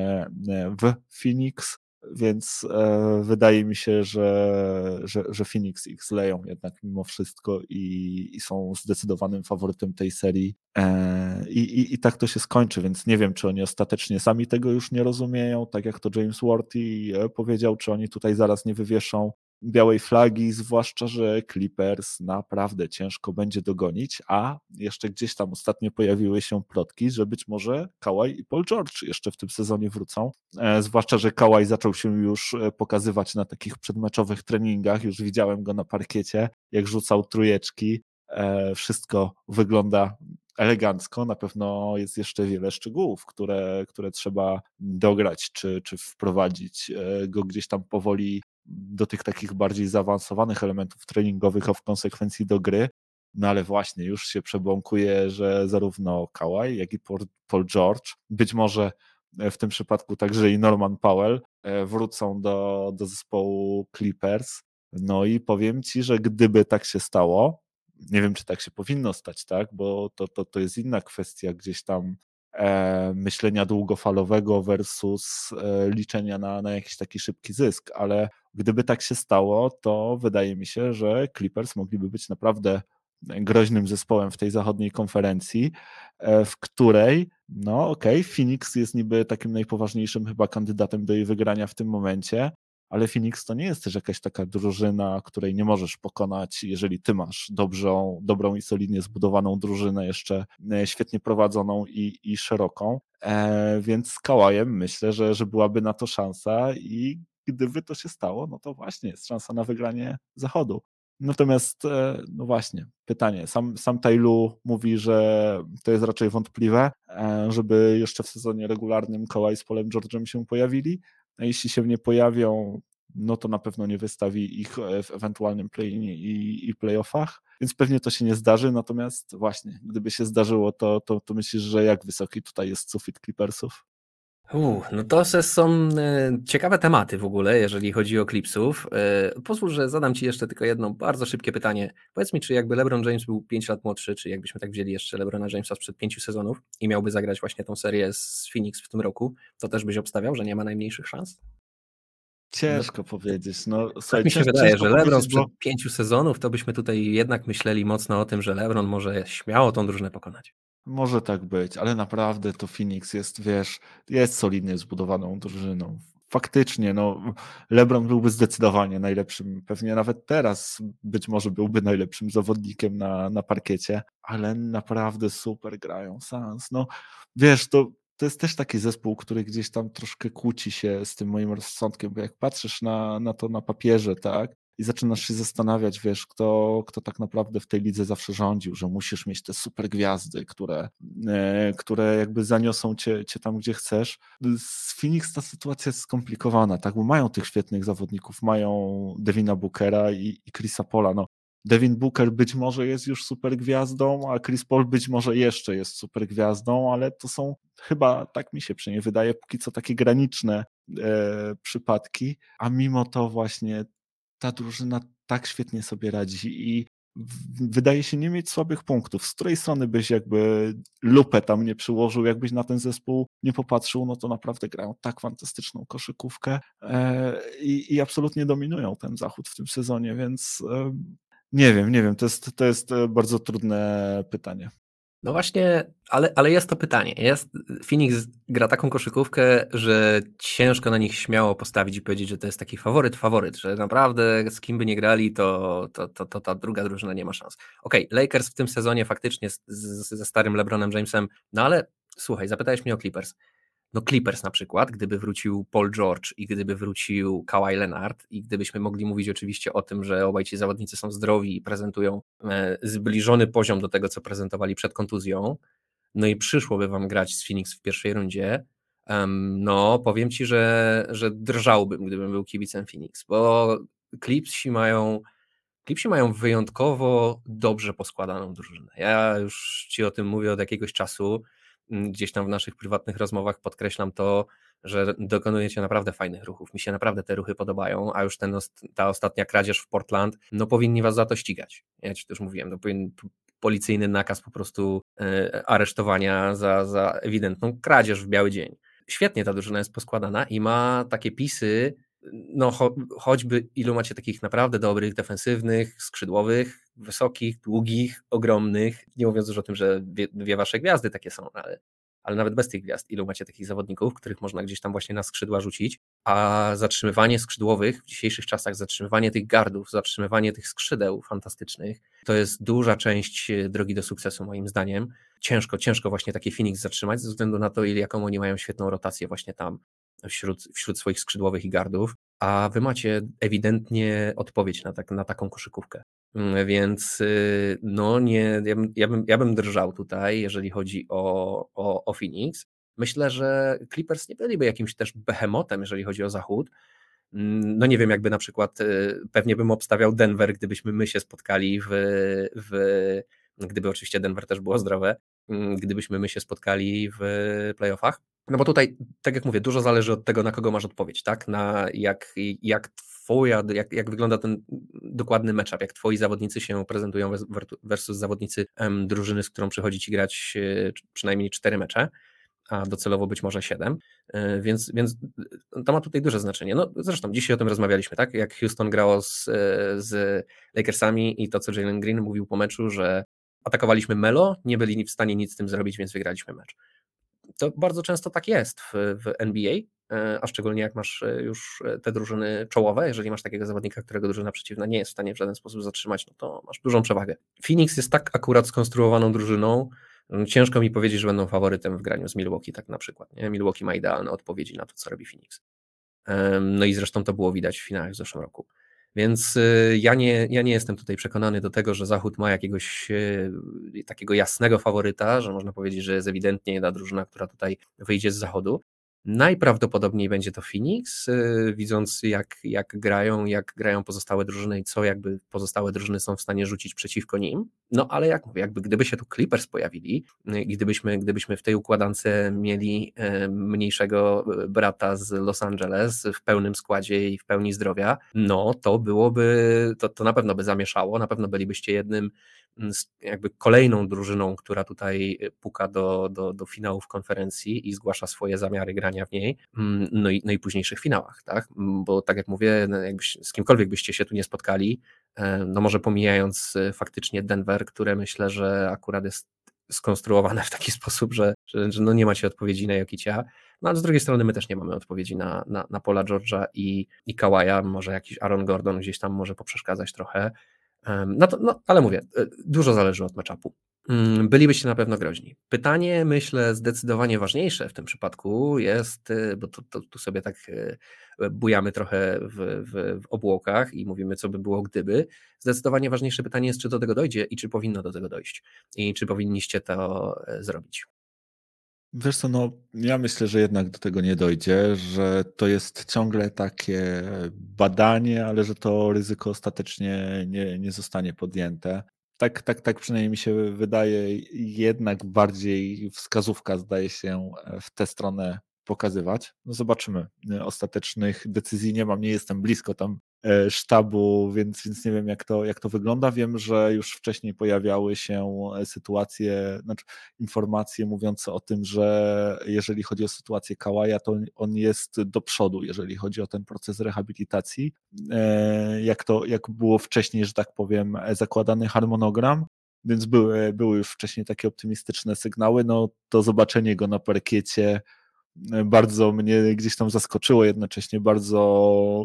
e, w Phoenix, więc e, wydaje mi się, że, że, że Phoenix ich zleją jednak mimo wszystko i, i są zdecydowanym faworytem tej serii. E, i, i, i tak to się skończy, więc nie wiem, czy oni ostatecznie sami tego już nie rozumieją, tak jak to James Worthy e, powiedział, czy oni tutaj zaraz nie wywieszą białej flagi, zwłaszcza, że Clippers naprawdę ciężko będzie dogonić, a jeszcze gdzieś tam ostatnio pojawiły się plotki, że być może Kawhi i Paul George jeszcze w tym sezonie wrócą, e, zwłaszcza, że Kawhi zaczął się już e, pokazywać na takich przedmeczowych treningach, już widziałem go na parkiecie, jak rzucał trujeczki, e, wszystko wygląda elegancko. Na pewno jest jeszcze wiele szczegółów, które, które trzeba dograć, czy, czy wprowadzić e, go gdzieś tam powoli do tych takich bardziej zaawansowanych elementów treningowych, a w konsekwencji do gry. No ale właśnie już się przebąkuje, że zarówno Kawhi, jak i Paul George, być może w tym przypadku także i Norman Powell e, wrócą do, do zespołu Clippers. No i powiem ci, że gdyby tak się stało, nie wiem, czy tak się powinno stać, tak? Bo to, to, to jest inna kwestia gdzieś tam e, myślenia długofalowego versus e, liczenia na, na jakiś taki szybki zysk, ale gdyby tak się stało, to wydaje mi się, że Clippers mogliby być naprawdę groźnym zespołem w tej zachodniej konferencji, e, w której, no okej, okay, Phoenix jest niby takim najpoważniejszym chyba kandydatem do jej wygrania w tym momencie, ale Phoenix to nie jest też jakaś taka drużyna, której nie możesz pokonać, jeżeli ty masz dobrą, dobrą i solidnie zbudowaną drużynę, jeszcze e, świetnie prowadzoną i, i szeroką. E, więc z Kałajem myślę, że, że byłaby na to szansa i gdyby to się stało, no to właśnie jest szansa na wygranie zachodu. Natomiast, e, no właśnie, pytanie. Sam, sam Tailu mówi, że to jest raczej wątpliwe, e, żeby jeszcze w sezonie regularnym Kawhi z Polem George'em się pojawili, a jeśli się nie pojawią, no to na pewno nie wystawi ich e, w ewentualnym play-inie i, i playoffach, więc pewnie to się nie zdarzy, natomiast właśnie, gdyby się zdarzyło, to, to, to myślisz, że jak wysoki tutaj jest sufit Clippersów? Uh, no to są e, ciekawe tematy w ogóle, jeżeli chodzi o Clipsów. E, pozwól, że zadam Ci jeszcze tylko jedno bardzo szybkie pytanie. Powiedz mi, czy jakby LeBron James był 5 lat młodszy, czy jakbyśmy tak wzięli jeszcze LeBrona Jamesa sprzed 5 sezonów i miałby zagrać właśnie tą serię z Phoenix w tym roku, to też byś obstawiał, że nie ma najmniejszych szans? Ciężko no, powiedzieć. No, tak słuchaj, mi się wydaje, że LeBron sprzed bo... pięciu sezonów, to byśmy tutaj jednak myśleli mocno o tym, że LeBron może śmiało tą drużynę pokonać. Może tak być, ale naprawdę to Phoenix jest, wiesz, jest solidnie zbudowaną drużyną. Faktycznie, no, LeBron byłby zdecydowanie najlepszym, pewnie nawet teraz być może byłby najlepszym zawodnikiem na, na parkiecie, ale naprawdę super grają Sans. No, wiesz, to, to jest też taki zespół, który gdzieś tam troszkę kłóci się z tym moim rozsądkiem, bo jak patrzysz na, na to na papierze, tak, i zaczynasz się zastanawiać, wiesz, kto, kto tak naprawdę w tej lidze zawsze rządził, że musisz mieć te super gwiazdy, które, e, które jakby zaniosą cię, cię tam, gdzie chcesz. Z Phoenix ta sytuacja jest skomplikowana, tak, bo mają tych świetnych zawodników, mają Devina Bookera i, i Chrisa Pola, no Devin Booker być może jest już super gwiazdą, a Chris Paul być może jeszcze jest super gwiazdą, ale to są chyba, tak mi się przynajmniej wydaje, póki co takie graniczne e, przypadki, a mimo to właśnie ta drużyna tak świetnie sobie radzi i wydaje się nie mieć słabych punktów. Z której strony byś jakby lupę tam nie przyłożył, jakbyś na ten zespół nie popatrzył, no to naprawdę grają tak fantastyczną koszykówkę e, i, i, absolutnie dominują ten zachód w tym sezonie, więc e, nie wiem, nie wiem, to jest, to jest e, bardzo trudne pytanie. No właśnie, ale, ale jest to pytanie. Jest, Phoenix gra taką koszykówkę, że ciężko na nich śmiało postawić i powiedzieć, że to jest taki faworyt, faworyt, że naprawdę z kim by nie grali, to, to, to, to ta druga drużyna nie ma szans. Okej, okay, Lakers w tym sezonie faktycznie z, z, ze starym LeBronem Jamesem, no ale słuchaj, zapytałeś mnie o Clippers no Clippers na przykład, gdyby wrócił Paul George i gdyby wrócił Kawhi Leonard i gdybyśmy mogli mówić oczywiście o tym, że obaj ci zawodnicy są zdrowi i prezentują e, zbliżony poziom do tego, co prezentowali przed kontuzją, no i przyszłoby wam grać z Phoenix w pierwszej rundzie, no powiem ci, że, że drżałbym, gdybym był kibicem Phoenix, bo Clipsi mają Clipsi mają wyjątkowo dobrze poskładaną drużynę. Ja już ci o tym mówię od jakiegoś czasu, gdzieś tam w naszych prywatnych rozmowach podkreślam to, że dokonujecie naprawdę fajnych ruchów. Mi się naprawdę te ruchy podobają, a już ten, ta ostatnia kradzież w Portland, no powinni was za to ścigać. Ja ci też mówiłem, no powinien policyjny nakaz po prostu e, aresztowania za, za ewidentną kradzież w biały dzień. Świetnie ta drużyna jest poskładana i ma takie pisy, no cho, choćby ilu macie takich naprawdę dobrych, defensywnych, skrzydłowych, wysokich, długich, ogromnych, nie mówiąc już o tym, że dwie, dwie wasze gwiazdy takie są, ale ale nawet bez tych gwiazd, ilu macie takich zawodników, których można gdzieś tam właśnie na skrzydła rzucić, a zatrzymywanie skrzydłowych w dzisiejszych czasach, zatrzymywanie tych gardów, zatrzymywanie tych skrzydeł fantastycznych, to jest duża część e, drogi do sukcesu moim zdaniem. Ciężko, ciężko właśnie taki Phoenix zatrzymać ze względu na to, jaką oni mają świetną rotację właśnie tam wśród, wśród swoich skrzydłowych i gardów, a wy macie ewidentnie odpowiedź na, tak, na taką koszykówkę. Mm, więc y, no nie, ja bym, ja bym, ja bym drżał tutaj, jeżeli chodzi o, o, o Phoenix. Myślę, że Clippers nie byliby jakimś też behemotem, jeżeli chodzi o zachód. Mm, no nie wiem, jakby na przykład y, pewnie bym obstawiał Denver, gdybyśmy my się spotkali w, w gdyby oczywiście Denver też było zdrowe, mm, gdybyśmy my się spotkali w playoffach. No bo tutaj, tak jak mówię, dużo zależy od tego, na kogo masz odpowiedź, tak? Na jak, jak twoja, jak, jak wygląda ten dokładny matchup, jak twoi zawodnicy się prezentują versus zawodnicy um, drużyny, z którą przychodzi ci grać e, przynajmniej cztery mecze, a docelowo być może siedem, e, więc, więc to ma tutaj duże znaczenie. No zresztą dzisiaj o tym rozmawialiśmy, tak? Jak Houston grało z, e, z Lakersami i to, co Jalen Green mówił po meczu, że atakowaliśmy Melo, nie byli w stanie nic z tym zrobić, więc wygraliśmy mecz to bardzo często tak jest w, w NBA, e, a szczególnie jak masz e, już e, te drużyny czołowe, jeżeli masz takiego zawodnika, którego drużyna przeciwna nie jest w stanie w żaden sposób zatrzymać, no to masz dużą przewagę. Phoenix jest tak akurat skonstruowaną drużyną, ciężko mi powiedzieć, że będą faworytem w graniu z Milwaukee tak na przykład. Nie? Milwaukee ma idealne odpowiedzi na to, co robi Phoenix. No i zresztą to było widać w finałach w zeszłym roku. Więc y, ja nie, ja nie jestem tutaj przekonany do tego, że Zachód ma jakiegoś y, takiego jasnego faworyta, że można powiedzieć, że jest ewidentnie jedna drużyna, która tutaj wyjdzie z Zachodu. Najprawdopodobniej będzie to Phoenix, y, widząc jak, jak grają, jak grają pozostałe drużyny i co jakby pozostałe drużyny są w stanie rzucić przeciwko nim. No ale jak mówię, jakby gdyby się tu Clippers pojawili y, gdybyśmy, gdybyśmy w tej układance mieli y, mniejszego brata z Los Angeles w pełnym składzie i w pełni zdrowia, no to byłoby, to, to na pewno by zamieszało, na pewno bylibyście jednym jakby kolejną drużyną, która tutaj puka do, do, do finałów konferencji i zgłasza swoje zamiary grania w niej, mm, no i, no i późniejszych finałach, tak? Mm, bo tak jak mówię, no jakbyś, z kimkolwiek byście się tu nie spotkali, e, no może pomijając e, faktycznie Denver, które myślę, że akurat jest skonstruowane w taki sposób, że, że, że no nie macie odpowiedzi na Jokicia, no ale z drugiej strony my też nie mamy odpowiedzi na, na, na Pola George'a i, i Kawaja, może jakiś Aaron Gordon gdzieś tam może poprzeszkadzać trochę, no, to, no ale mówię, e, dużo zależy od matchupu. Mm, bylibyście na pewno groźni. Pytanie, myślę, zdecydowanie ważniejsze w tym przypadku jest, e, bo tu, tu, tu sobie tak e, bujamy trochę w, w, w, obłokach i mówimy, co by było gdyby. Zdecydowanie ważniejsze pytanie jest, czy do tego dojdzie i czy powinno do tego dojść i czy powinniście to zrobić. Wiesz co, no ja myślę, że jednak do tego nie dojdzie, że to jest ciągle takie badanie, ale że to ryzyko ostatecznie nie, nie zostanie podjęte. Tak, tak, tak przynajmniej mi się wydaje, jednak bardziej wskazówka zdaje się w tę stronę pokazywać. No zobaczymy. Ostatecznych decyzji nie mam, nie jestem blisko tam E, sztabu, więc, więc nie wiem, jak to, jak to wygląda. Wiem, że już wcześniej pojawiały się e, sytuacje, znaczy informacje mówiące o tym, że jeżeli chodzi o sytuację Kałaja, to on jest do przodu, jeżeli chodzi o ten proces rehabilitacji. E, jak to, jak było wcześniej, że tak powiem, zakładany harmonogram. Więc były, były już wcześniej takie optymistyczne sygnały. No to zobaczenie go na parkiecie bardzo mnie gdzieś tam zaskoczyło, jednocześnie bardzo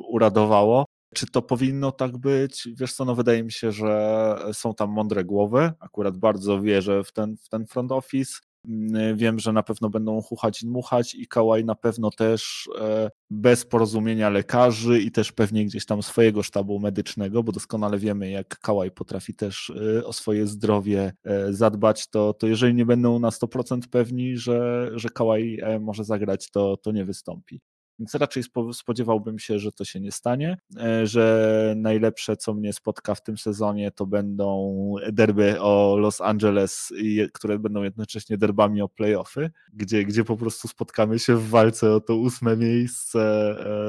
uradowało. Czy to powinno tak być? Wiesz co, no wydaje mi się, że są tam mądre głowy. Akurat bardzo wierzę w ten, w ten front office. Mm, wiem, że na pewno będą chuchać i muchać i Kałaj na pewno też e, bez porozumienia lekarzy i też pewnie gdzieś tam swojego sztabu medycznego, bo doskonale wiemy, jak Kałaj potrafi też e, o swoje zdrowie e, zadbać, to, to jeżeli nie będą na 100% pewni, że, że Kałaj może zagrać, to, to nie wystąpi. Więc raczej spodziewałbym się, że to się nie stanie, e, że najlepsze, co mnie spotka w tym sezonie, to będą derby o Los Angeles, które będą jednocześnie derbami o playoffy, gdzie, gdzie po prostu spotkamy się w walce o to ósme miejsce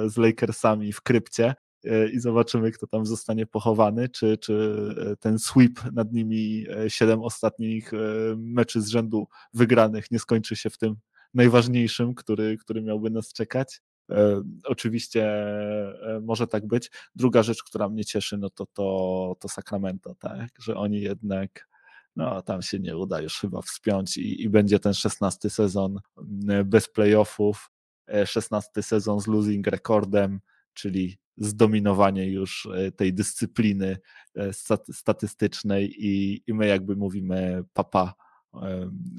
e, z Lakersami w krypcie e, i zobaczymy, kto tam zostanie pochowany, czy, czy ten sweep nad nimi siedem ostatnich meczy z rzędu wygranych nie skończy się w tym najważniejszym, który, który miałby nas czekać. E, oczywiście e, może tak być. Druga rzecz, która mnie cieszy, no to, to, to Sacramento, tak? że oni jednak no tam się nie uda już chyba wspiąć i, i będzie ten szesnasty sezon bez playoffów, e, szesnasty sezon z losing rekordem, czyli zdominowanie już tej dyscypliny statystycznej i, i my jakby mówimy papa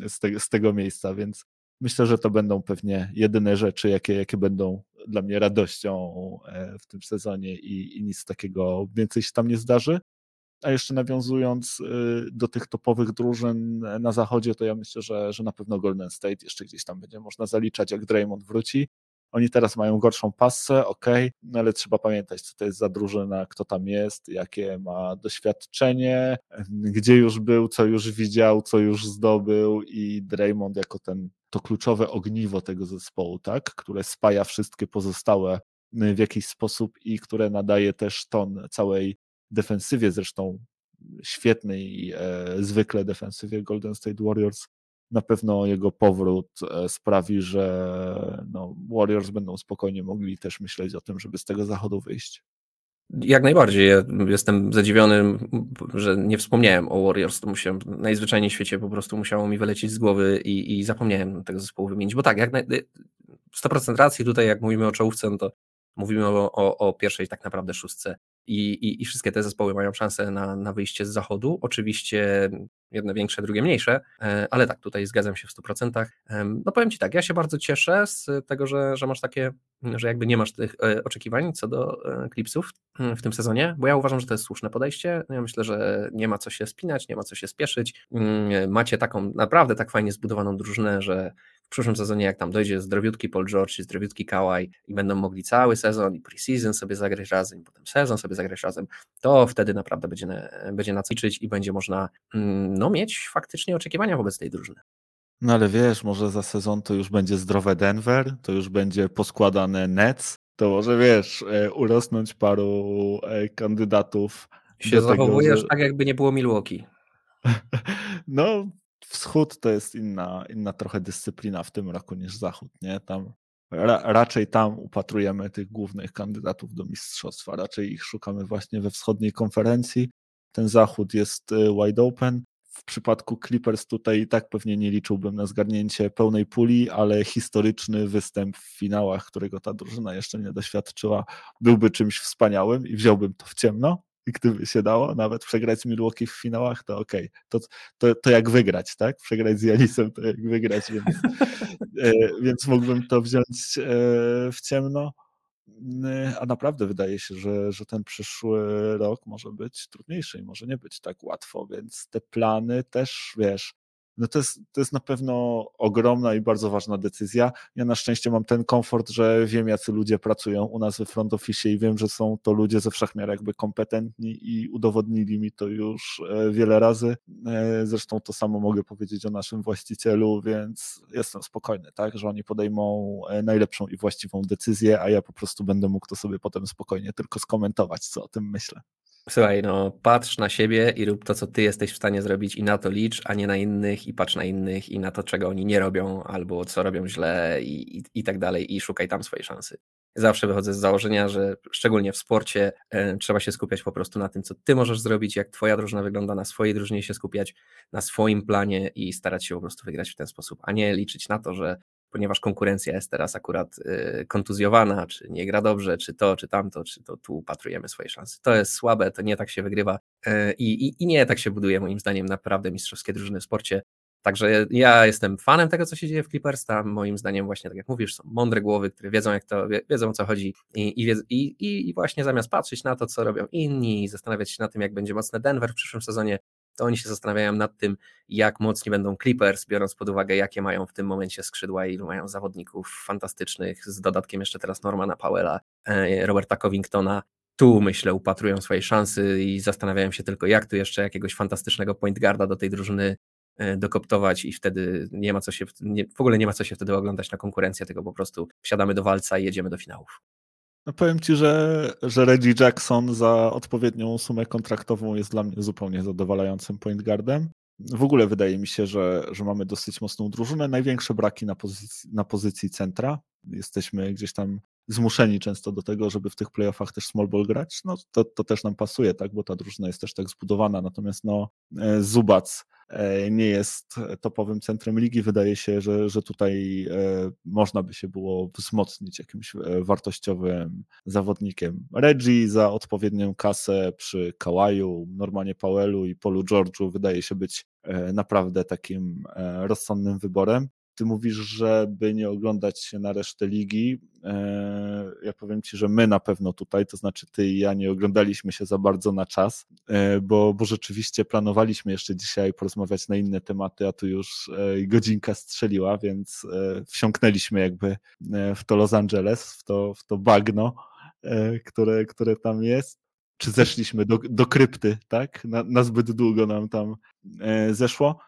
z, te, z tego miejsca, więc myślę, że to będą pewnie jedyne rzeczy, jakie, jakie będą dla mnie radością e, w tym sezonie i, i nic takiego więcej się tam nie zdarzy. A jeszcze nawiązując y, do tych topowych drużyn na zachodzie, to ja myślę, że, że na pewno Golden State jeszcze gdzieś tam będzie można zaliczać, jak Draymond wróci. Oni teraz mają gorszą passę, ok, no ale trzeba pamiętać, co to jest za drużyna, kto tam jest, jakie ma doświadczenie, gdzie już był, co już widział, co już zdobył i Draymond jako ten to kluczowe ogniwo tego zespołu, tak, które spaja wszystkie pozostałe w jakiś sposób i które nadaje też ton całej defensywie, zresztą świetnej, e, zwykle defensywie Golden State Warriors, na pewno jego powrót e, sprawi, że no, Warriors będą spokojnie mogli też myśleć o tym, żeby z tego zachodu wyjść. Jak najbardziej. Ja jestem zadziwiony, że nie wspomniałem o Warriors. To musiałem najzwyczajniej w świecie po prostu musiało mi wylecieć z głowy i, i zapomniałem tego zespołu wymienić. Bo tak, jak na, 100% racji tutaj, jak mówimy o czołówce, no to mówimy o, o, o pierwszej tak naprawdę szóstce i, i, i wszystkie te zespoły mają szansę na, na wyjście z zachodu. Oczywiście jedne większe, drugie mniejsze, e, ale tak, tutaj zgadzam się w 100%. No powiem Ci tak, ja się bardzo cieszę z tego, że, że masz takie, że jakby nie masz tych e, oczekiwań co do klipsów mm, w tym sezonie, bo ja uważam, że to jest słuszne podejście. Ja myślę, że nie ma co się spinać, nie ma co się spieszyć. Mm, macie taką naprawdę tak fajnie zbudowaną drużynę, że w przyszłym sezonie, jak tam dojdzie zdrowiutki Paul George i zdrowiutki Kawhi i będą mogli cały sezon i preseason sobie zagrać razem, i potem sezon sobie zagrać razem, to wtedy naprawdę będzie, będzie na co liczyć i będzie można mm, no, mieć faktycznie oczekiwania wobec tej drużyny. No ale wiesz, może za sezon to już będzie zdrowe Denver, to już będzie poskładane Nets, to może wiesz, e, urosnąć paru e, kandydatów. Się zachowujesz tego, że... tak, jakby nie było Milwaukee. No, wschód to jest inna, inna trochę dyscyplina w tym roku niż zachód, nie? Tam ra, raczej tam upatrujemy tych głównych kandydatów do mistrzostwa, raczej ich szukamy właśnie we wschodniej konferencji. Ten zachód jest y, wide open. W przypadku Clippers tutaj i tak pewnie nie liczyłbym na zgarnięcie pełnej puli, ale historyczny występ w finałach, którego ta drużyna jeszcze nie doświadczyła, byłby czymś wspaniałym i wziąłbym to w ciemno i gdyby się dało nawet przegrać z Milwaukee w finałach, to okej, okay. to, to, to jak wygrać, tak? Przegrać z Janisem to jak wygrać, więc, e, więc mógłbym to wziąć e, w ciemno. A naprawdę wydaje się, że, że ten przyszły rok może być trudniejszy i może nie być tak łatwo, więc te plany też, wiesz, no to jest, to jest na pewno ogromna i bardzo ważna decyzja. Ja na szczęście mam ten komfort, że wiem, jacy ludzie pracują u nas we front office i wiem, że są to ludzie ze wszechmiar jakby kompetentni i udowodnili mi to już e, wiele razy. E, zresztą to samo mogę powiedzieć o naszym właścicielu, więc jestem spokojny, tak, że oni podejmą e, najlepszą i właściwą decyzję, a ja po prostu będę mógł to sobie potem spokojnie tylko skomentować, co o tym myślę. Słuchaj, no patrz na siebie i rób to, co ty jesteś w stanie zrobić i na to licz, a nie na innych i patrz na innych i na to, czego oni nie robią albo co robią źle i, i, i tak dalej i szukaj tam swojej szansy. Zawsze wychodzę z założenia, że szczególnie w sporcie e, trzeba się skupiać po prostu na tym, co ty możesz zrobić, jak twoja drużyna wygląda, na swojej drużynie się skupiać, na swoim planie i starać się po prostu wygrać w ten sposób, a nie liczyć na to, że ponieważ konkurencja jest teraz akurat y, kontuzjowana, czy nie gra dobrze, czy to, czy tamto, czy to tu upatrujemy swoje szanse. To jest słabe, to nie tak się wygrywa y, i, i, i nie tak się buduje moim zdaniem naprawdę mistrzowskie drużyny w sporcie. Także ja jestem fanem tego, co się dzieje w Clippers. Tam moim zdaniem właśnie, tak jak mówisz, są mądre głowy, które wiedzą, jak to, wiedzą o co chodzi i, i, i, właśnie zamiast patrzeć na to, co robią inni i zastanawiać się na tym, jak będzie mocny Denver w przyszłym sezonie, to oni się zastanawiają nad tym, jak mocni będą Clippers, biorąc pod uwagę, jakie mają w tym momencie skrzydła i ilu mają zawodników fantastycznych, z dodatkiem jeszcze teraz Normana Powella, e, Roberta Covingtona. Tu, myślę, upatrują swojej szansy i zastanawiają się tylko, jak tu jeszcze jakiegoś fantastycznego point guarda do tej drużyny e, dokoptować i wtedy nie ma co się, nie, w ogóle nie ma co się wtedy oglądać na konkurencję, tylko po prostu wsiadamy do walca i jedziemy do finałów. No powiem ci, że, że Reggie Jackson za odpowiednią sumę kontraktową jest dla mnie zupełnie zadowalającym point guardem. W ogóle wydaje mi się, że, że mamy dosyć mocną drużynę. Największe braki na pozycji, na pozycji centra. Jesteśmy gdzieś tam zmuszeni często do tego, żeby w tych playoffach też small ball grać. No to, to też nam pasuje, tak, bo ta drużyna jest też tak zbudowana. Natomiast no, e, Zubac E, nie jest topowym centrum ligi. Wydaje się, że, że tutaj e, można by się było wzmocnić jakimś wartościowym zawodnikiem. Reggie za odpowiednią kasę przy Kałaju, Normanie Powellu i Polu George'u wydaje się być naprawdę takim rozsądnym wyborem. Ty mówisz, żeby nie oglądać się na resztę ligi. E, ja powiem ci, że my na pewno tutaj, to znaczy ty i ja nie oglądaliśmy się za bardzo na czas, e, bo, bo rzeczywiście planowaliśmy jeszcze dzisiaj porozmawiać na inne tematy, a tu już e, godzinka strzeliła, więc wsiąknęliśmy jakby w to Los Angeles, w to, w to bagno, które, które tam jest czy zeszliśmy do, do krypty, tak? Na, na zbyt długo nam tam zeszło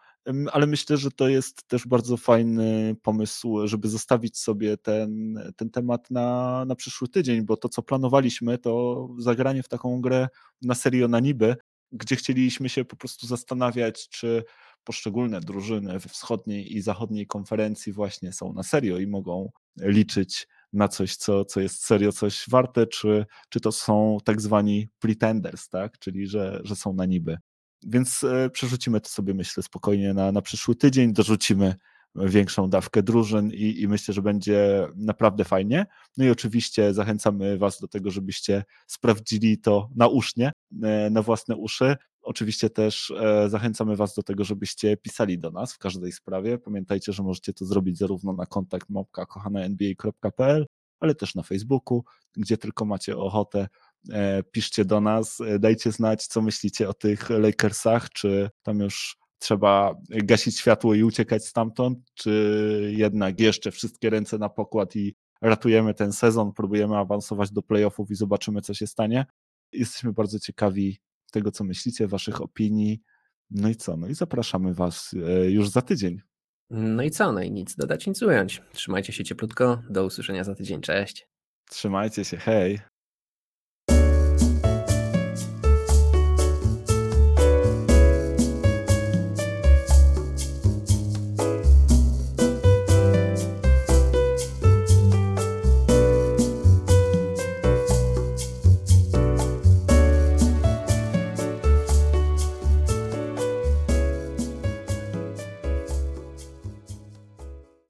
ale myślę, że to jest też bardzo fajny pomysł, żeby zostawić sobie ten, ten temat na, na przyszły tydzień, bo to, co planowaliśmy, to zagranie w taką grę na serio na niby, gdzie chcieliśmy się po prostu zastanawiać, czy poszczególne drużyny we wschodniej i zachodniej konferencji właśnie są na serio i mogą liczyć na coś, co, co jest serio coś warte, czy, czy to są tak zwani pretenders, tak? czyli że, że są na niby. Więc e, przerzucimy to sobie, myślę, spokojnie na, na przyszły tydzień, dorzucimy większą dawkę drużyn i, i, myślę, że będzie naprawdę fajnie. No i oczywiście zachęcamy Was do tego, żebyście sprawdzili to nausznie, e, na własne uszy. Oczywiście też e, zachęcamy Was do tego, żebyście pisali do nas w każdej sprawie. Pamiętajcie, że możecie to zrobić zarówno na kontakt mopka ale też na Facebooku, gdzie tylko macie ochotę piszcie do nas, e, dajcie znać, co myślicie o tych Lakersach, czy tam już trzeba gasić światło i uciekać stamtąd, czy jednak jeszcze wszystkie ręce na pokład i ratujemy ten sezon, próbujemy awansować do playoffów i zobaczymy, co się stanie. Jesteśmy bardzo ciekawi tego, co myślicie, waszych opinii. No i co? No i zapraszamy was e, już za tydzień. No i co? No i nic dodać, nic ująć. Trzymajcie się cieplutko. Do usłyszenia za tydzień. Cześć. Trzymajcie się. Hej.